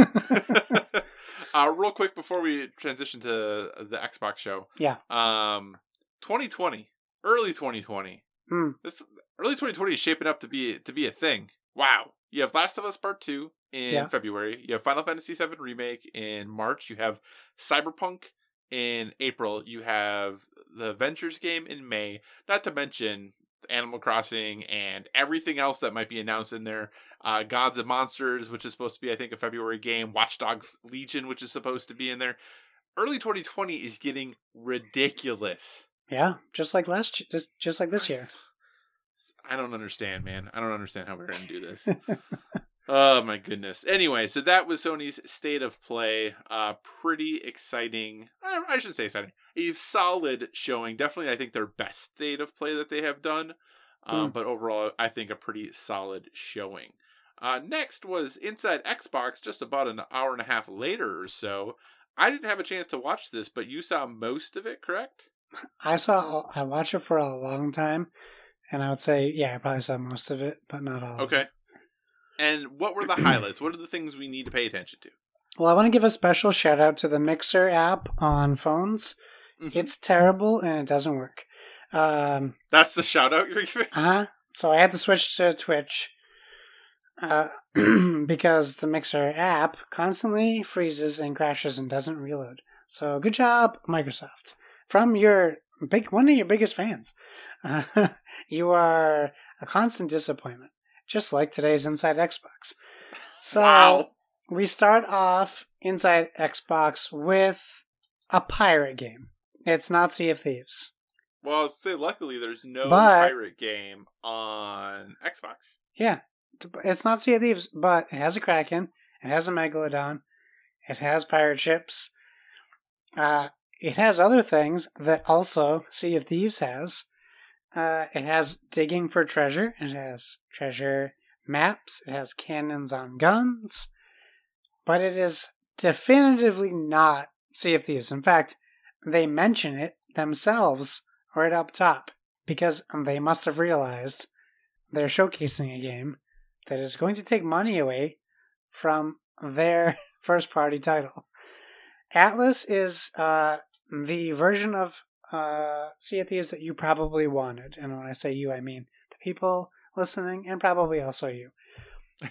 uh, real quick before we transition to the Xbox show. Yeah. Um, 2020, early 2020. Hmm. This early 2020 is shaping up to be to be a thing. Wow. You have Last of Us Part 2 in Yeah. February. You have Final Fantasy VII Remake in March. You have Cyberpunk in April. You have the Avengers game in May. Not to mention Animal Crossing and everything else that might be announced in there. Uh, Gods and Monsters, which is supposed to be, I think, a February game. Watch Dogs Legion, which is supposed to be in there. Early 2020 is getting ridiculous. Yeah, just like last, just just like this year. I don't understand, man. I don't understand how we're going to do this. [LAUGHS] oh my goodness. Anyway, so that was Sony's state of play. Uh, pretty exciting. I, I should say exciting. A solid showing. Definitely, I think their best state of play that they have done. Um, Hmm. But overall, I think a pretty solid showing. Uh, next was Inside Xbox, just about an hour and a half later or so. I didn't have a chance to watch this, but you saw most of it, correct? I saw, I watched it for a long time, and I would say, yeah, I probably saw most of it, but not all. Okay. And what were the highlights? What are the things we need to pay attention to? Well, I want to give a special shout out to the Mixer app on phones. Mhm. It's terrible and it doesn't work. Um, That's the shout out you're giving? [LAUGHS] uh So I had to switch to Twitch uh, [CLEARS THROAT] because the Mixer app constantly freezes and crashes and doesn't reload. So good job, Microsoft, from your big one of your biggest fans. Uh, [LAUGHS] you are a constant disappointment, just like today's Inside Xbox. So Wow. we start off Inside Xbox with a pirate game. It's not Sea of Thieves. Well, I'll say luckily there's no But- pirate game on Xbox. Yeah, it's not Sea of Thieves, but it has a Kraken, it has a Megalodon, it has pirate ships. Uh, it has other things that also Sea of Thieves has. Uh, it has digging for treasure. It has treasure maps. It has cannons on guns. But it is definitively not Sea of Thieves. In fact, they mention it themselves right up top because they must have realized they're showcasing a game that is going to take money away from their [LAUGHS] first party title. Atlas is uh, the version of uh, Sea of Thieves that you probably wanted. And when I say you, I mean the people listening and probably also you.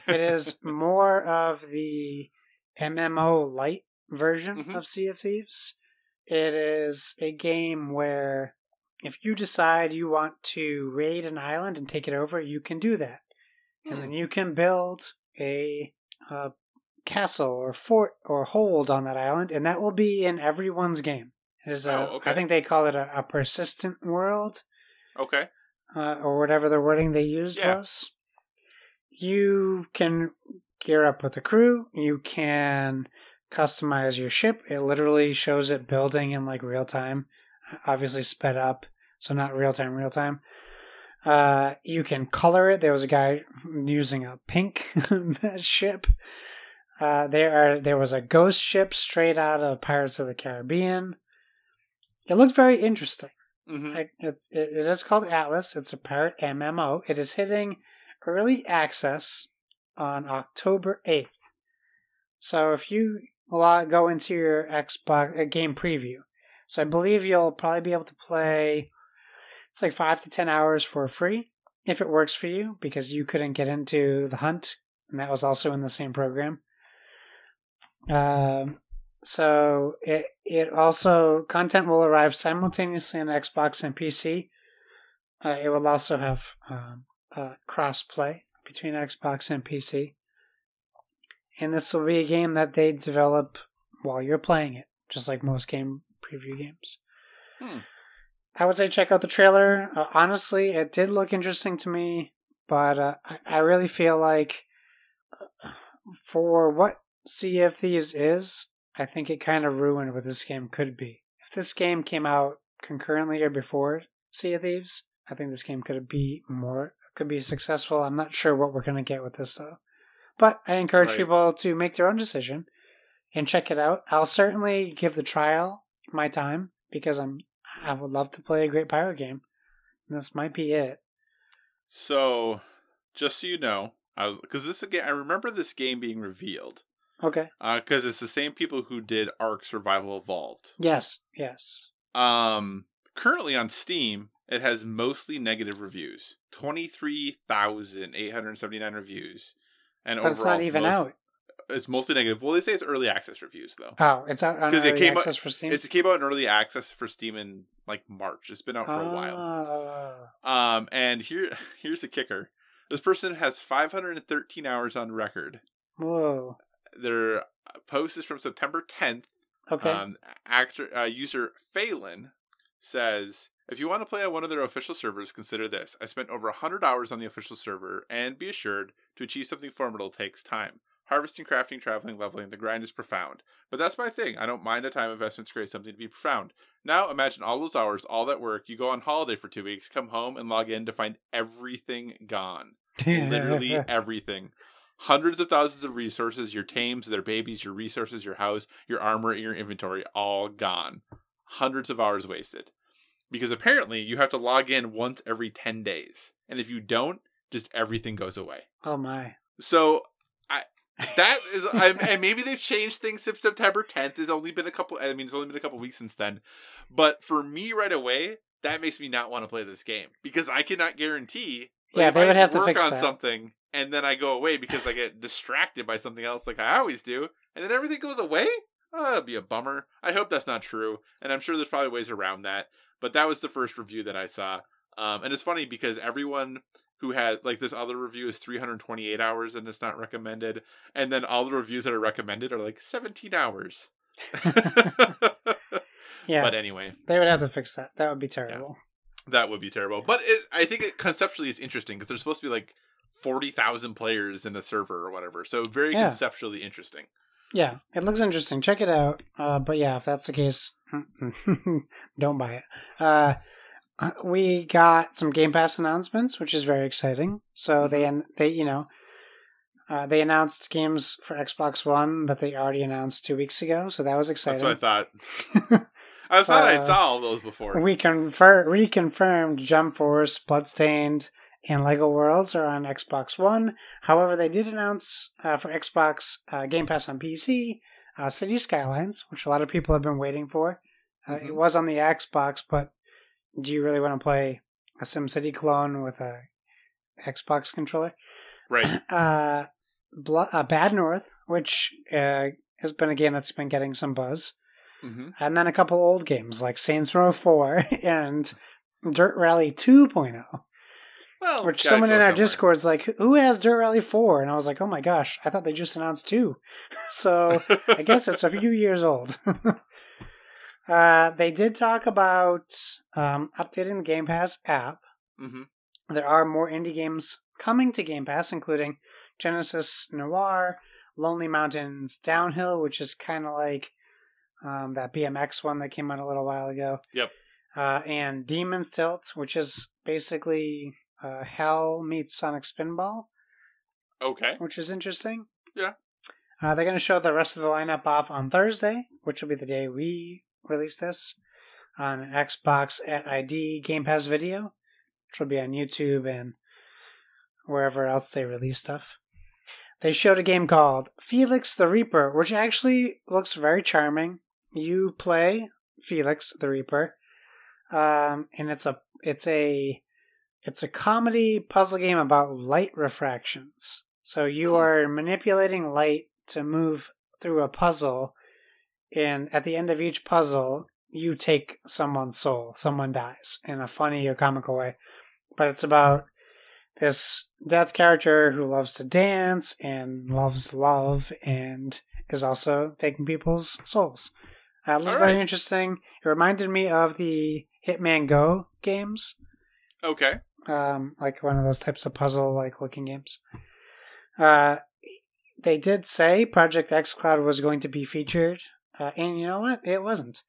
It is [LAUGHS] more of the MMO light version Mhm. of Sea of Thieves. It is a game where if you decide you want to raid an island and take it over, you can do that. And then you can build a, uh castle or fort or hold on that island, and that will be in everyone's game. Is a, Oh, okay. I think they call it a, a persistent world Okay. uh, or whatever the wording they used Yeah. was. You can gear up with a crew. You can customize your ship. It literally shows it building in like real time, obviously sped up so not real time, real time. Uh, you can color it. There was a guy using a pink [LAUGHS] ship. Uh, there are there was a ghost ship straight out of Pirates of the Caribbean. It looked very interesting. hmm I- It, it, it is called Atlas. It's a pirate MMO. It is hitting early access on October 8th. So if you go into your Xbox uh, game preview, so I believe you'll probably be able to play. It's like five to ten hours for free if it works for you, because you couldn't get into the hunt, and that was also in the same program. Um, so it it also content will arrive simultaneously on Xbox and PC. Uh, it will also have um, uh, cross play between Xbox and PC, and this will be a game that they develop while you're playing it, just like most game preview games. Hmm. I would say check out the trailer. Uh, honestly, it did look interesting to me, but uh, I, I really feel like uh, for what Sea of Thieves is, I think it kind of ruined what this game could be. If this game came out concurrently or before Sea of Thieves, I think this game could be more could be successful. I'm not sure what we're gonna get with this though. But I encourage Right. people to make their own decision and check it out. I'll certainly give the trial my time because I'm I would love to play a great pirate game. And this might be it. So, just so you know, I was because this again, I remember this game being revealed Okay. because it's the same people who did Ark Survival Evolved. Yes. Yes. Um, currently on Steam, it has mostly negative reviews. Twenty three thousand eight hundred seventy nine reviews, and But it's not even most- out. It's mostly negative. Well, they say it's early access reviews though. Oh, it's out on 'Cause it came out- for Steam. It's, it came out in early access for Steam in like March. It's been out for a while. Oh. Um, and here [LAUGHS] here's the kicker. This person has 513 hours on record. Whoa. Their post is from September 10th. Okay. Um, actor uh, user Phelan says, "If you want to play on one of their official servers, consider this. I spent over 100 hours on the official server, and be assured, to achieve something formidable takes time. Harvesting, crafting, traveling, leveling, the grind is profound. But that's my thing. I don't mind a time investment to create something to be profound. Now imagine all those hours, all that work. You go on holiday for two weeks, come home, and log in to find everything gone. [LAUGHS] Literally everything." Hundreds of thousands of resources, your tames, their babies, your resources, your house, your armor, your inventory, all gone. Hundreds of hours wasted. Because apparently you have to log in once every 10 days. And if you don't, just everything goes away. oh my. So I that is I, and maybe they've changed things since September 10th. It's only been a couple I mean it's only been a couple weeks since then. But for me right away, that makes me not want to play this game because I cannot guarantee like, Yeah, if they I would have to work fix on that. something and then I go away because I get [LAUGHS] distracted by something else like I always do, and then everything goes away. Oh, that'd be a bummer. I hope that's not true, and I'm sure there's probably ways around that. But that was the first review that I saw, um, and it's funny because everyone who had like this other review is 328 hours and it's not recommended, and then all the reviews that are recommended are like 17 hours. [LAUGHS] Yeah. But anyway, they would have to fix that. That would be terrible. that would be terrible. But it, I think it conceptually is interesting because there's supposed to be like 40,000 players in the server or whatever. So very Yeah. conceptually interesting. Yeah, it looks interesting. Check it out. Uh, but yeah, if that's the case, [LAUGHS] don't buy it. Uh, we got some Game Pass announcements, which is very exciting. So they they you know uh, they announced games for Xbox One that they already announced two weeks ago. So that was That's exciting. what [LAUGHS] I thought. I thought I saw all those before. We confer- reconfirmed Jump Force, Bloodstained, and Lego Worlds are on Xbox One. However, they did announce uh, for Xbox uh, Game Pass on PC, uh, City Skylines, which a lot of people have been waiting for. Uh, It Mhm. was on the Xbox, but do you really want to play a SimCity clone with a Xbox controller? right. [CLEARS THROAT] Uh, uh, Bad North, which uh, has been a game that's been getting some buzz hmm and then a couple old games like Saints Row 4 [LAUGHS] and Dirt Rally 2.0, Well, which someone in our somewhere. Discord's like, who has Dirt Rally 4? And I was like, oh my gosh, I thought they just announced 2. [LAUGHS] so I guess it's a few [LAUGHS] years old. [LAUGHS] uh, they did talk about um, updating the Game Pass app. hmm There are more indie games coming to Game Pass, including Genesis Noir, Lonely Mountains Downhill, which is kind of like um, that BMX one that came out a little while ago. Yep. uh, and Demon's Tilt, which is basically uh, Hell meets Sonic Spinball, Okay. which is interesting. Yeah. Uh, they're going to show the rest of the lineup off on Thursday, which will be the day we release this on Xbox at ID Game Pass Video, which will be on YouTube and wherever else they release stuff. They showed a game called Felix the Reaper, which actually looks very charming. You play Felix the Reaper, um, and it's a it's a it's a comedy puzzle game about light refractions. So you Hmm. are manipulating light to move through a puzzle, and at the end of each puzzle, you take someone's soul. Someone dies in a funny or comical way, but it's about this death character who loves to dance and loves love and is also taking people's souls. Uh, it looked All very interesting. It reminded me of the Hitman Go games, Okay. Um, like one of those types of puzzle like looking games. Uh, they did say Project xCloud was going to be featured, uh, and you know what? It wasn't.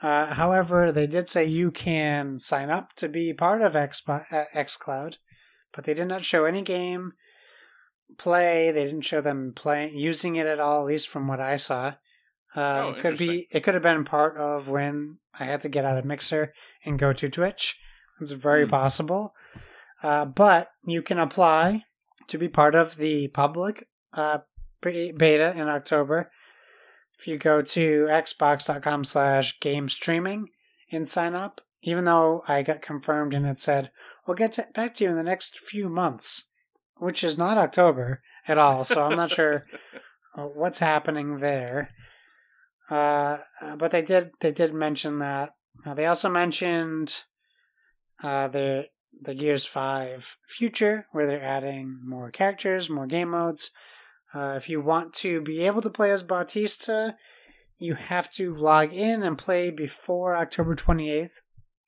Uh, however, they did say you can sign up to be part of Xpo- uh, xCloud, but they did not show any game play. They didn't show them playing using it at all, at least from what I saw. Uh, Oh, it could be. It could have been part of when I had to get out of Mixer and go to Twitch. It's very Hmm. possible. Uh, but you can apply to be part of the public uh, beta in October. If you go to xbox.com slash game streaming and sign up, even though I got confirmed and it said, we'll get to, back to you in the next few months, which is not October at all. So I'm not sure [LAUGHS] what's happening there. Uh, uh, but they did they did mention that. They also mentioned uh, the the Gears Five future, where they're adding more characters, more game modes. Uh, if you want to be able to play as Bautista, you have to log in and play before October 28th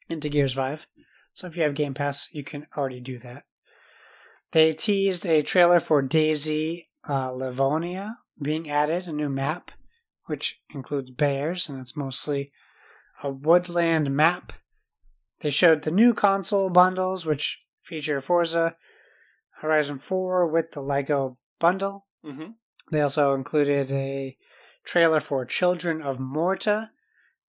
into Gears 5. So if you have Game Pass, you can already do that. They teased a trailer for Daisy uh, Livonia being added, a new map, which includes bears, and it's mostly a woodland map. They showed the new console bundles, which feature Forza Horizon 4 with the Lego bundle. Mm-hmm. They also included a trailer for Children of Morta,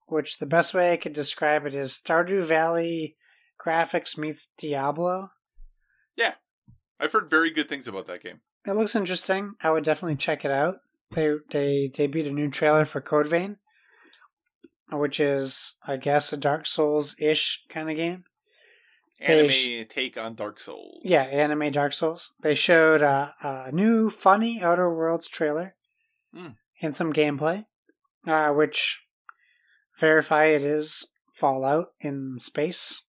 which the best way I could describe it is Stardew Valley graphics meets Diablo. Yeah. I've heard very good things about that game. It looks interesting. I would definitely check it out. They they debuted a new trailer for Code Vein, which is I guess a Dark Souls ish kind of game. Anime sh- take on Dark Souls. Yeah, anime Dark Souls. They showed a, a new funny Outer Worlds trailer Hmm. and some gameplay, uh, which verify it is Fallout in space.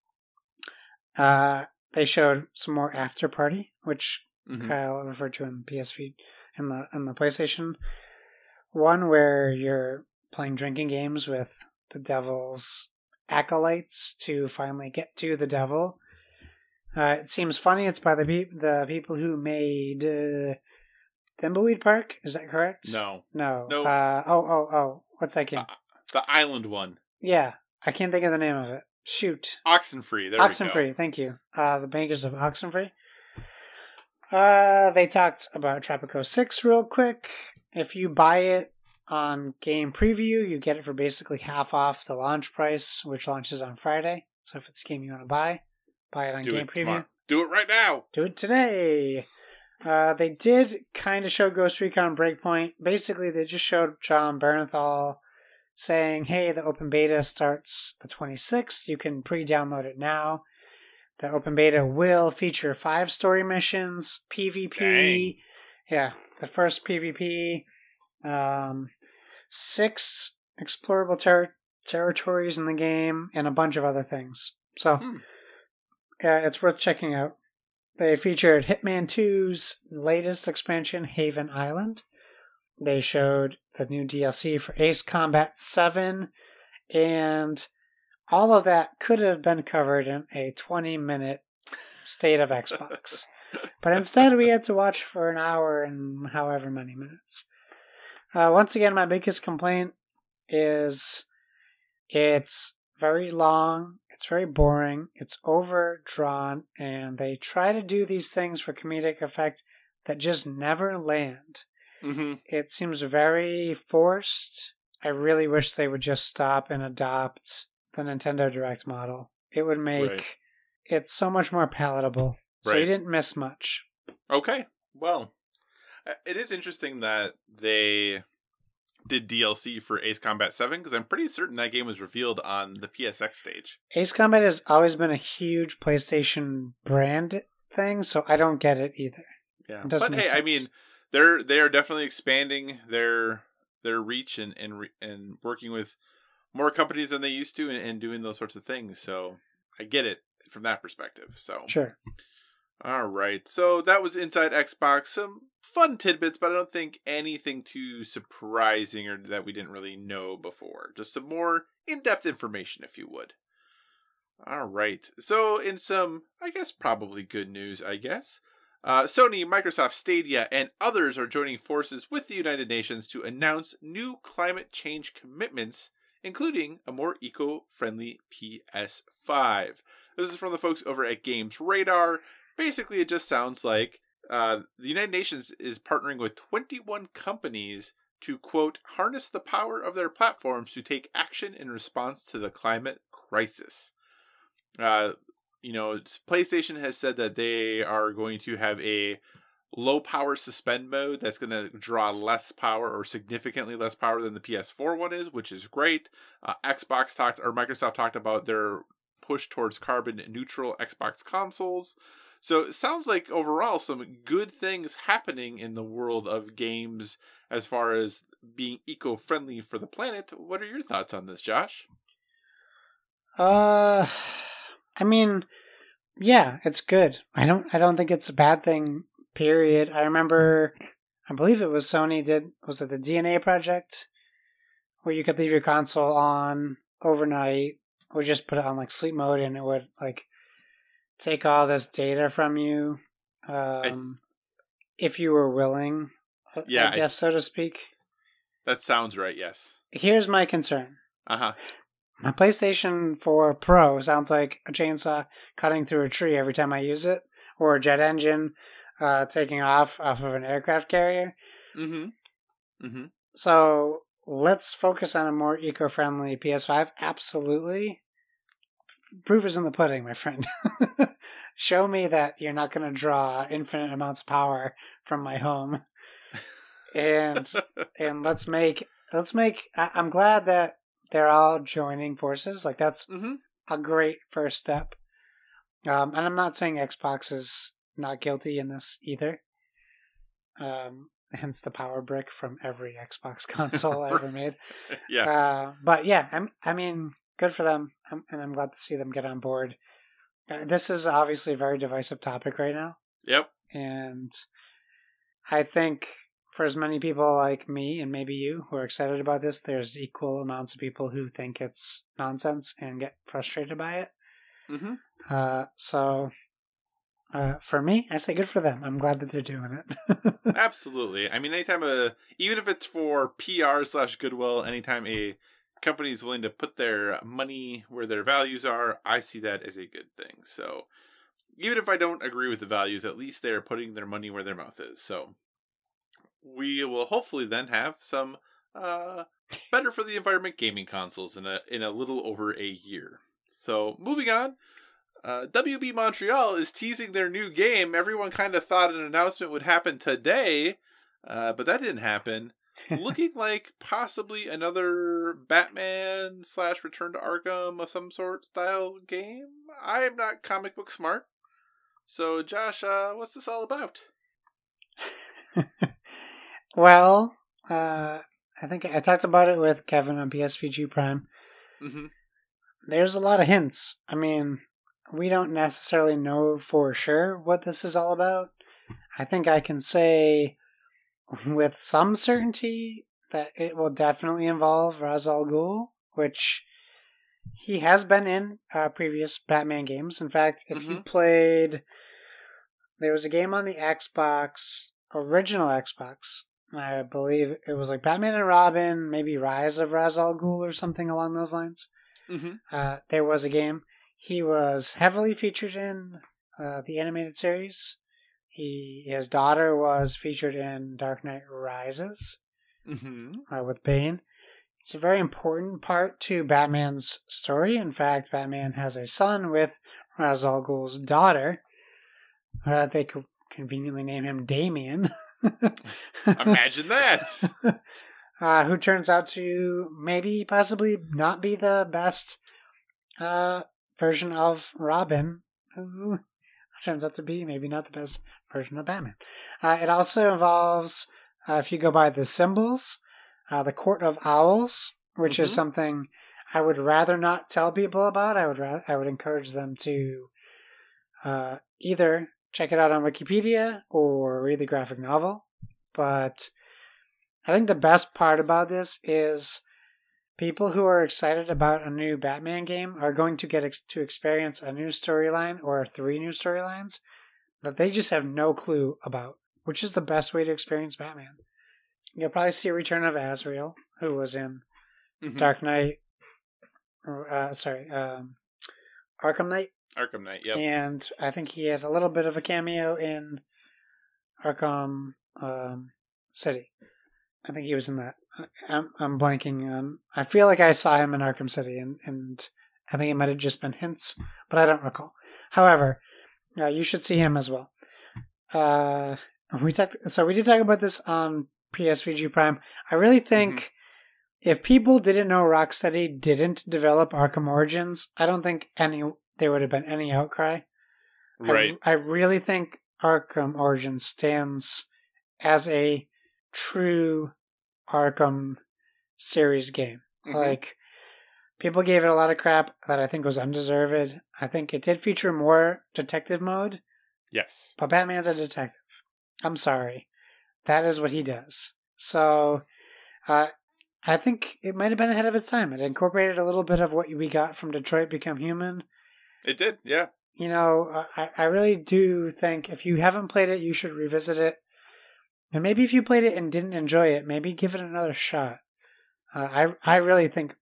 Uh, they showed some more After Party, which Mhm. Kyle referred to in the PS feed in the in the PlayStation one, where you're playing drinking games with the devil's acolytes to finally get to the devil. Uh, it seems funny. It's by the pe- the people who made uh, Thimbleweed Park. Is that correct? No, No. No. Uh, oh, oh, oh. What's that game? Uh, the island one, yeah, I can't think of the name of it. Shoot. Oxenfree. There we go. Oxenfree, thank you. Uh, the bankers of Oxenfree. Uh, they talked about Tropico 6 real quick. If you buy it on Game Preview, you get it for basically half off the launch price, which launches on Friday. So if it's a game you want to buy, buy it on Do Game it Preview. tomorrow. Do it right now. Do it today. Uh, they did kind of show Ghost Recon Breakpoint. Basically, they just showed Jon Bernthal saying, hey, the open beta starts the 26th. You can pre download it now. The open beta will feature five story missions, PvP. Dang. Yeah, the first PvP, um, six explorable ter- territories in the game, and a bunch of other things. So, Hmm. yeah, it's worth checking out. They featured Hitman 2's latest expansion, Haven Island. They showed the new DLC for Ace Combat 7, and all of that could have been covered in a 20 minute state of Xbox. [LAUGHS] but instead, we had to watch for an hour and however many minutes. Uh, once again, my biggest complaint is it's very long, it's very boring, it's overdrawn, and they try to do these things for comedic effect that just never land. Mm-hmm. It seems very forced. I really wish they would just stop and adopt the Nintendo Direct model. It would make Right. it so much more palatable. So you didn't miss much. Okay. Well, Uh, it is interesting that they did DLC for Ace Combat 7 because I'm pretty certain that game was revealed on the PSX stage. Ace Combat has always been a huge PlayStation brand thing, so I don't get it either. Yeah. It doesn't but hey, I mean, they're they are definitely expanding their their reach and and and working with more companies than they used to and, and doing those sorts of things. So I get it from that perspective. So Sure. All right. So that was Inside Xbox. Some fun tidbits, but I don't think anything too surprising or that we didn't really know before. Just some more in depth information, if you would. All right. So, in some, I guess, probably good news, I guess. Uh, Sony, Microsoft, Stadia, and others are joining forces with the United Nations to announce new climate change commitments, including a more eco friendly PS5. This is from the folks over at Games Radar basically it just sounds like uh, the united nations is partnering with 21 companies to quote harness the power of their platforms to take action in response to the climate crisis. Uh, you know playstation has said that they are going to have a low power suspend mode that's going to draw less power or significantly less power than the ps4 one is which is great. Uh, xbox talked or microsoft talked about their push towards carbon neutral xbox consoles so it sounds like overall some good things happening in the world of games as far as being eco-friendly for the planet. What are your thoughts on this, Josh? Uh, I mean, yeah, it's good. I don't, I don't think it's a bad thing. Period. I remember, I believe it was Sony did. Was it the DNA project where you could leave your console on overnight, or just put it on like sleep mode, and it would like take all this data from you, um, if you were willing. I- Yeah, I I- so to speak. That sounds right, yes. Here's my concern. Uh-huh. My PlayStation 4 Pro sounds like a chainsaw cutting through a tree every time I use it, or a jet engine uh, taking off off of an aircraft carrier. Mm-hmm. Mm-hmm. So let's focus on a more eco-friendly PS5. Absolutely. Proof is in the pudding, my friend. [LAUGHS] Show me that you're not going to draw infinite amounts of power from my home, and [LAUGHS] and let's make let's make. I, I'm glad that they're all joining forces. Like that's mm-hmm. a great first step. Um, and I'm not saying Xbox is not guilty in this either. Um, hence the power brick from every Xbox [LAUGHS] console ever made. Yeah. Uh, but yeah, I'm, I mean, good for them, and I'm glad to see them get on board. Uh, this is obviously a very divisive topic right now, Yep. and I think for as many people like me and maybe you who are excited about this, there's equal amounts of people who think it's nonsense and get frustrated by it. Mm-hmm. Uh, so uh, for me, I say good for them. I'm glad that they're doing it. [LAUGHS] Absolutely. I mean, anytime a even if it's for PR slash goodwill, anytime a company is willing to put their money where their values are, I see that as a good thing. So even if I don't agree with the values, at least they're putting their money where their mouth is. So we will hopefully then have some uh, better for the environment gaming consoles in a in a little over a year. So moving on. Uh, WB Montreal is teasing their new game. Everyone kind of thought an announcement would happen today, uh, but that didn't happen. Looking [LAUGHS] like possibly another Batman slash Return to Arkham of some sort style game. I'm not comic book smart, so Josh, uh, what's this all about? [LAUGHS] well, uh, I think I talked about it with Kevin on PSVG Prime. Mm-hmm. There's a lot of hints. I mean, we don't necessarily know for sure what this is all about. I think I can say with some certainty that it will definitely involve Ra's al Ghul, which he has been in uh, previous Batman games. In fact, if you Mhm. played, there was a game on the Xbox, original Xbox. I believe it was like Batman and Robin, maybe Rise of Ra's al Ghul or something along those lines. Mm-hmm. uh, there was a game. He was heavily featured in uh, the animated series. He his daughter was featured in Dark Knight Rises Mm-hmm. uh, with Bane. It's a very important part to Batman's story. In fact, Batman has a son with Ra's al Ghul's daughter. Uh, they could conveniently name him Damian. [LAUGHS] Imagine that. [LAUGHS] uh, who turns out to maybe possibly not be the best uh, version of Robin, who turns out to be maybe not the best version of Batman. Uh, it also involves, uh, if you go by the symbols, uh, the Court of Owls, which is Mhm. something I would rather not tell people about. I would rather, I would encourage them to uh, either check it out on Wikipedia or read the graphic novel. But I think the best part about this is people who are excited about a new Batman game are going to get ex- to experience a new storyline or three new storylines that they just have no clue about, which is the best way to experience Batman. You'll probably see a return of Azrael, who was in Mhm. Dark Knight, uh, sorry, um, Arkham Knight, Arkham Knight. Yep. and I think he had a little bit of a cameo in Arkham um, City. I think he was in that. I- I'm, I'm blanking on. I feel like I saw him in Arkham City, and, and I think it might have just been hints, but I don't recall. However, uh, you should see him as well. Uh, we talked. So we did talk about this on PSVG Prime. I really think if people didn't know Rocksteady didn't develop Arkham Origins, I don't think any there would have been any outcry. I- Right. I, really think Arkham Origins stands as a true Arkham series game. Mhm. Like people gave it a lot of crap that I think was undeserved. I think it did feature more detective mode, Yes. but Batman's a detective. I'm sorry. That is what he does. So uh, I think it might have been ahead of its time. It incorporated a little bit of what we got from Detroit Become Human It did. Yeah. you know, uh, I, I really do think if you haven't played it, you should revisit it. And maybe if you played it and didn't enjoy it, maybe give it another shot. Uh, I I really think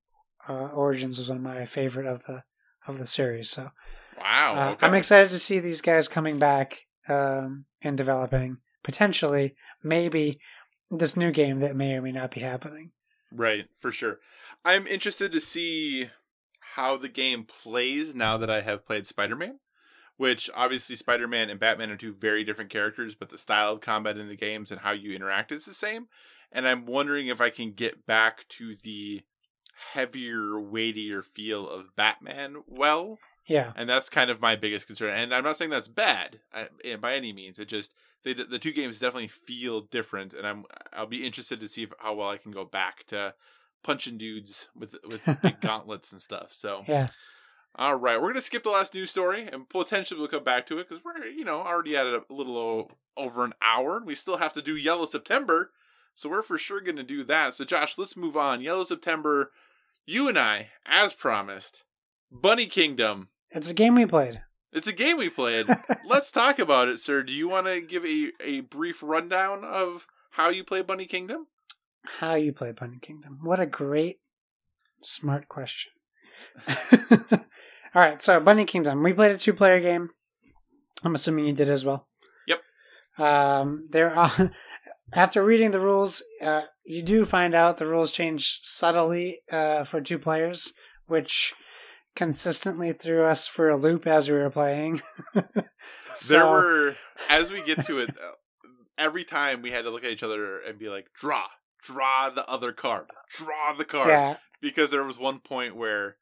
uh, Origins was one of my favorite of the of the series. So Wow. uh, okay. I'm excited to see these guys coming back um, and developing potentially maybe this new game that may or may not be happening. Right, for sure. I'm interested to see how the game plays now that I have played Spider Man, which obviously Spider Man and Batman are two very different characters, but the style of combat in the games and how you interact is the same. And I'm wondering if I can get back to the heavier, weightier feel of Batman well. Yeah, And that's kind of my biggest concern. And I'm not saying that's bad uh, eh, by any means. It just they, the, the two games definitely feel different, and I'm I'll be interested to see if, how well I can go back to punching dudes with with big [LAUGHS] gauntlets and stuff. So yeah. All right, we're gonna skip the last news story, and potentially we'll come back to it because we're you know already at a little o- over an hour. We still have to do IELLO September, so we're for sure gonna do that. So Josh, let's move on. IELLO September, you and I, as promised, Bunny Kingdom. It's a game we played. It's a game we played. [LAUGHS] Let's talk about it, sir. Do you want to give a, a brief rundown of how you play Bunny Kingdom? how you play Bunny Kingdom. What a great, smart question. [LAUGHS] All right, so Bunny Kingdom. We played a two-player game. I'm assuming you did as well. Yep. Um, there are. [LAUGHS] After reading the rules, uh, you do find out the rules change subtly uh, for two players, which consistently threw us for a loop as we were playing. [LAUGHS] So- there were, as we get to it, every time we had to look at each other and be like, draw, draw the other card, draw the card. yeah, Because there was one point where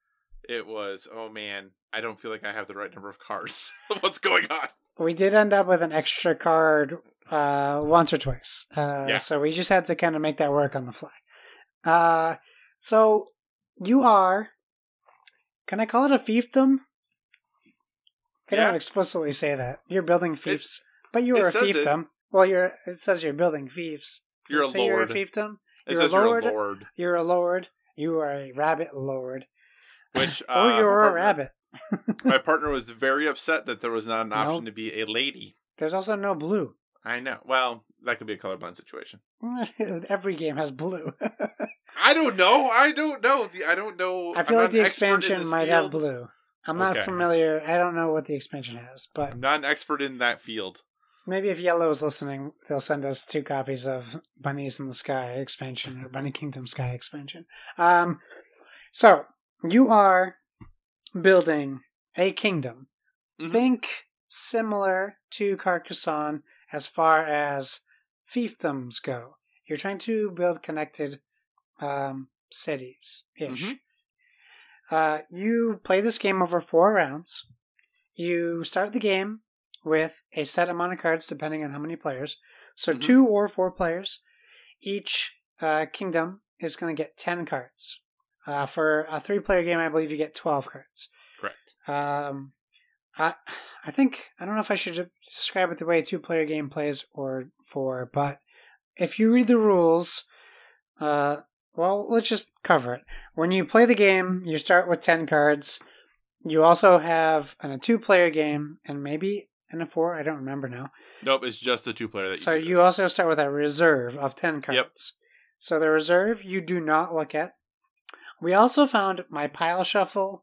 it was, oh man, I don't feel like I have the right number of cards. [LAUGHS] What's going on? we did end up with an extra card uh, once or twice. Uh, Yeah. So we just had to kind of make that work on the fly. Uh, so you are. Can I call it a fiefdom? They Yeah. don't explicitly say that. You're building fiefs, but you are a says it. fiefdom. Well, you're. It says you're building fiefs. Does You're a say You're a lord. fiefdom. You're a says you're a lord. You're a lord. You are a rabbit lord. Which, [LAUGHS] uh, oh, you're my a partner- rabbit. [LAUGHS] My partner [LAUGHS] was very upset that there was not an option Nope. to be a lady. There's also no blue. I know. Well, that could be a colorblind situation. Every game has blue. I don't know. I don't know. The- I don't know. I feel I'm like the an expert in expansion might have blue. I'm not Okay. familiar. I don't know what the expansion has, but I'm not an expert in that field. maybe if IELLO is listening, they'll send us two copies of Bunnies in the Sky expansion or Bunny Kingdom Sky expansion. Um, so you are building a kingdom. Mhm. Think similar to Carcassonne as far as fiefdoms go. You're trying to build connected um, cities ish. Mhm. Uh, you play this game over four rounds. You start the game with a set amount of cards depending on how many players. So Mhm. two or four players. Each uh, kingdom is going to get 10 cards. Uh, for a three player game, I believe you get 12 cards. Correct. Um, I I think I don't know if I should describe it the way a two player game plays or four, but if you read the rules, uh, well, let's just cover it. When you play the game, you start with ten cards. You also have in a two player game and maybe in a four. I don't remember now. Nope, it's just the two player that. So you, you also start with a reserve of 10 cards. Yep. So the reserve you do not look at. We also found my pile shuffle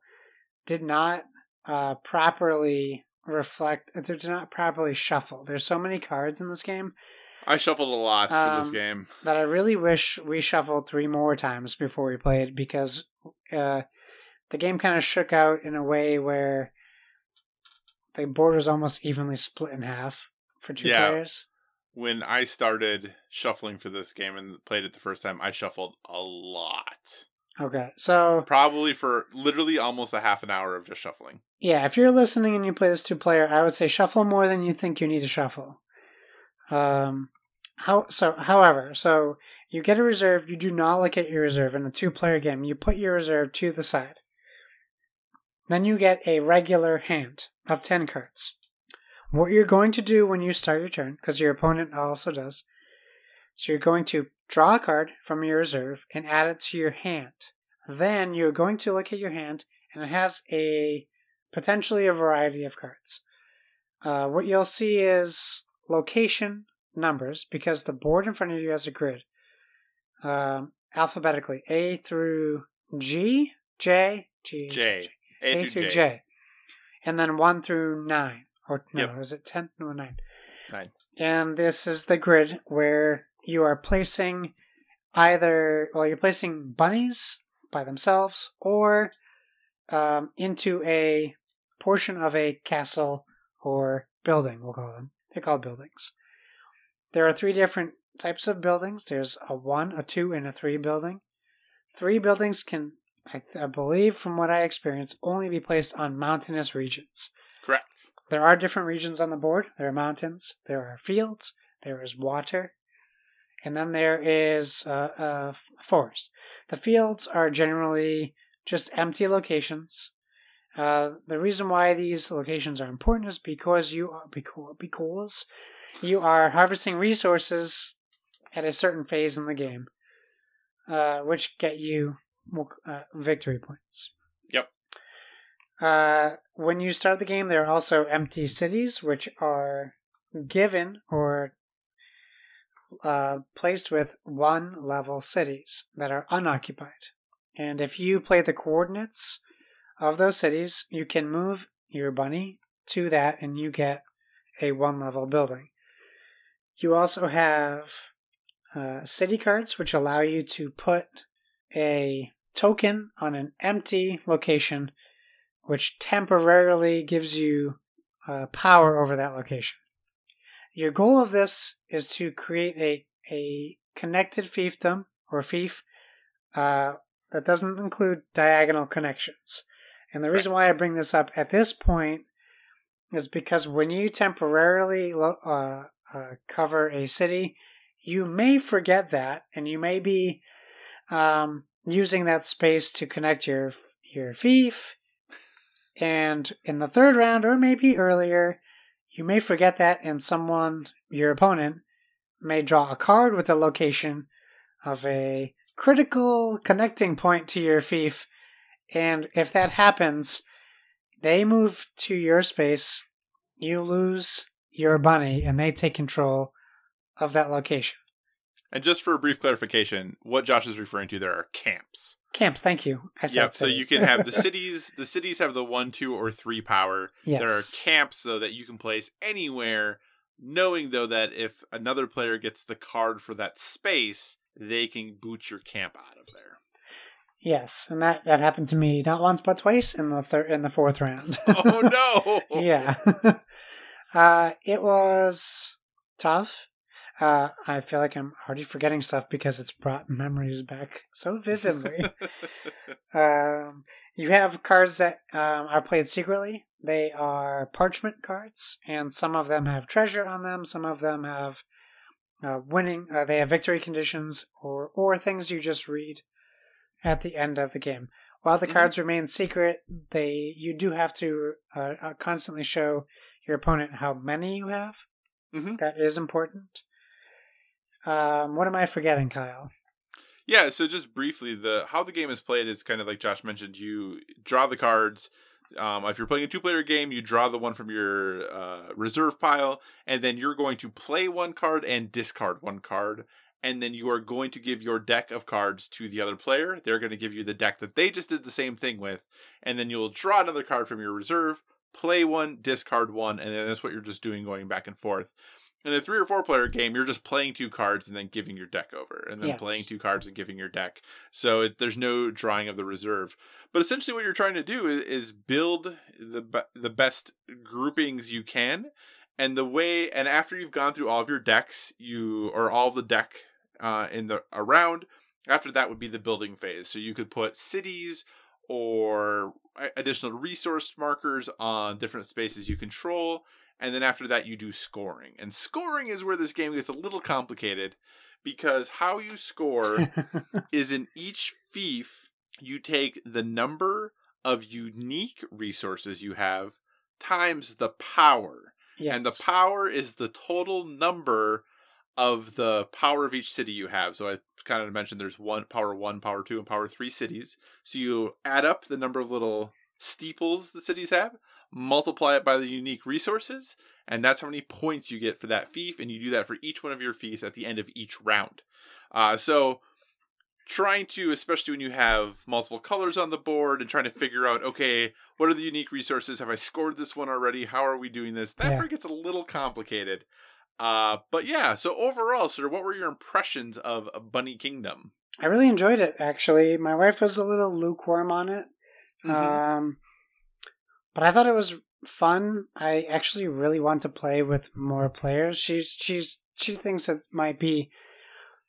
did not uh, properly reflect, it did not properly shuffle. There's so many cards in this game I shuffled a lot for this Um, game. that I really wish we shuffled three more times before we played because uh, the game kind of shook out in a way where the board was almost evenly split in half for two Yeah. players. When I started shuffling for this game and played it the first time, I shuffled a lot. Okay, so Probably for literally almost a half an hour of just shuffling. Yeah, if you're listening and you play this two player, I would say shuffle more than you think you need to shuffle. Um, how so? However, so you get a reserve. You do not look at your reserve in a two player game. You put your reserve to the side. Then you get a regular hand of ten cards. What you're going to do when you start your turn, because your opponent also does, so you're going to draw a card from your reserve and add it to your hand. Then you're going to look at your hand, and it has a potentially a variety of cards. Uh, what you'll see is location numbers because the board in front of you has a grid um, alphabetically A through G, J, G, J. A, through J. J. and then 1 through 9. Or no, Yep. is it 10? No, 9. Nine. And this is the grid where you are placing either, well, you're placing bunnies by themselves or um, into a portion of a castle or building, we'll call them. They're called buildings. There are three different types of buildings there's a one, a two, and a three building. Three buildings can, I, th- I believe, from what I experience only be placed on mountainous regions. Correct. There are different regions on the board. There are mountains, there are fields, there is water, and then there is uh, a forest. The fields are generally just empty locations. Uh, the reason why these locations are important is because you are because, because you are harvesting resources at a certain phase in the game, uh, which get you uh, victory points. Yep. Uh, when you start the game, there are also empty cities, which are given or uh, placed with one level cities that are unoccupied. And if you play the coordinates of those cities, you can move your bunny to that and you get a one level building. You also have uh, city cards, which allow you to put a token on an empty location, which temporarily gives you uh, power over that location. Your goal of this is to create a, a connected fiefdom or fief uh, that doesn't include diagonal connections. And the reason why I bring this up at this point is because when you temporarily uh, uh, cover a city, you may forget that, and you may be um, using that space to connect your your fief. And in the third round, or maybe earlier, you may forget that, and someone, your opponent, may draw a card with the location of a critical connecting point to your fief. And if that happens, they move to your space, you lose you're bunny and they take control of that location. And just for a brief clarification, what Josh is referring to there are camps. Camps, thank you. I said Yep. So you can have the [LAUGHS] cities. The cities have the one, two, or three power. yes. There are camps though that you can place anywhere, knowing though that if another player gets the card for that space, they can boot your camp out of there. Yes, and that that happened to me not once but twice in the third in the fourth round. [LAUGHS] Oh no! [LAUGHS] yeah. uh, it was tough. Uh, I feel like I'm already forgetting stuff because it's brought memories back so vividly. [LAUGHS] [LAUGHS] um, you have cards that um, are played secretly. They are parchment cards, and some of them have treasure on them. Some of them have uh, winning. Uh, they have victory conditions, or or things you just read at the end of the game. While the Mhm. cards remain secret, they you do have to uh, uh, constantly show your opponent how many you have. Mhm. That is important. Um, what am I forgetting, Kyle? Yeah, so just briefly, the how the game is played is kind of like Josh mentioned. You draw the cards. Um, if you're playing a two-player game, you draw the one from your uh, reserve pile, and then you're going to play one card and discard one card, and then you are going to give your deck of cards to the other player. They're going to give you the deck that they just did the same thing with, and then you'll draw another card from your reserve, play one, discard one, and then that's what you're just doing, going back and forth. In a three or four player game, you're just playing two cards and then giving your deck over, and then Yes. playing two cards and giving your deck. So it, there's no drawing of the reserve. But essentially, what you're trying to do is, is build the the best groupings you can, and the way. And after you've gone through all of your decks, you or all the deck uh, in the around. After that would be the building phase. So you could put cities or additional resource markers on different spaces you control. And then after that, you do scoring. And scoring is where this game gets a little complicated because how you score [LAUGHS] is in each fief, you take the number of unique resources you have times the power. yes. And the power is the total number of the power of each city you have. So I kind of mentioned there's one power one, power two, and power three cities. So you add up the number of little steeples the cities have, multiply it by the unique resources, and that's how many points you get for that fief. And you do that for each one of your fiefs at the end of each round. Uh, so trying to, especially when you have multiple colors on the board and trying to figure out, okay, what are the unique resources? Have I scored this one already? How are we doing this? That Yeah. part gets a little complicated. Uh, but yeah, so overall, sir, what were your impressions of Bunny Kingdom? I really enjoyed it. Actually, my wife was a little lukewarm on it. Mhm. Um, but I thought it was fun. I actually really want to play with more players. She's she's she thinks it might be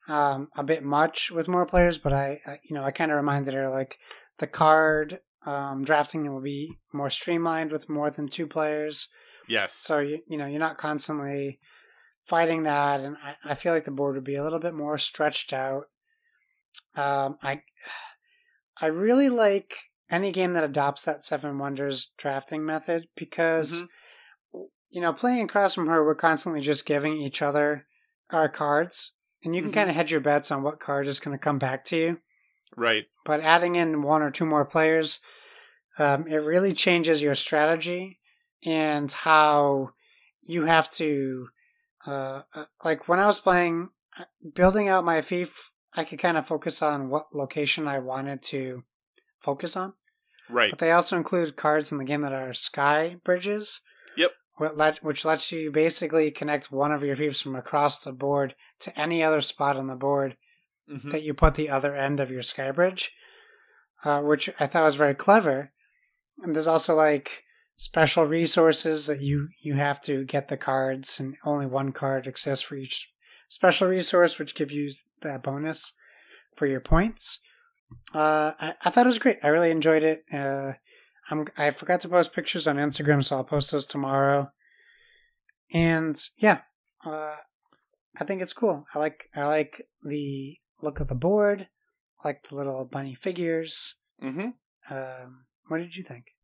um, a bit much with more players, but I, I you know I kind of reminded her like the card um, drafting will be more streamlined with more than two players. yes. So you you know you're not constantly fighting that, and I, I feel like the board would be a little bit more stretched out. Um, I I really like any game that adopts that Seven Wonders drafting method because Mhm. you know playing across from her, we're constantly just giving each other our cards, and you can Mhm. kind of hedge your bets on what card is going to come back to you. Right. But adding in one or two more players, um, it really changes your strategy and how you have to. Uh, uh, like when I was playing, uh, building out my fief, I could kind of focus on what location I wanted to focus on. Right. But they also include cards in the game that are sky bridges. Yep. Which lets you basically connect one of your fiefs from across the board to any other spot on the board Mhm. that you put the other end of your sky bridge, uh, which I thought was very clever. And there's also like special resources that you you have to get the cards, and only one card exists for each special resource, which give you that bonus for your points. Uh, I, I thought it was great. I really enjoyed it. Uh, I'm I forgot to post pictures on Instagram, so I'll post those tomorrow. And yeah, uh, I think it's cool. I like I like the look of the board. I like the little bunny figures. Mhm. Um, what did you think?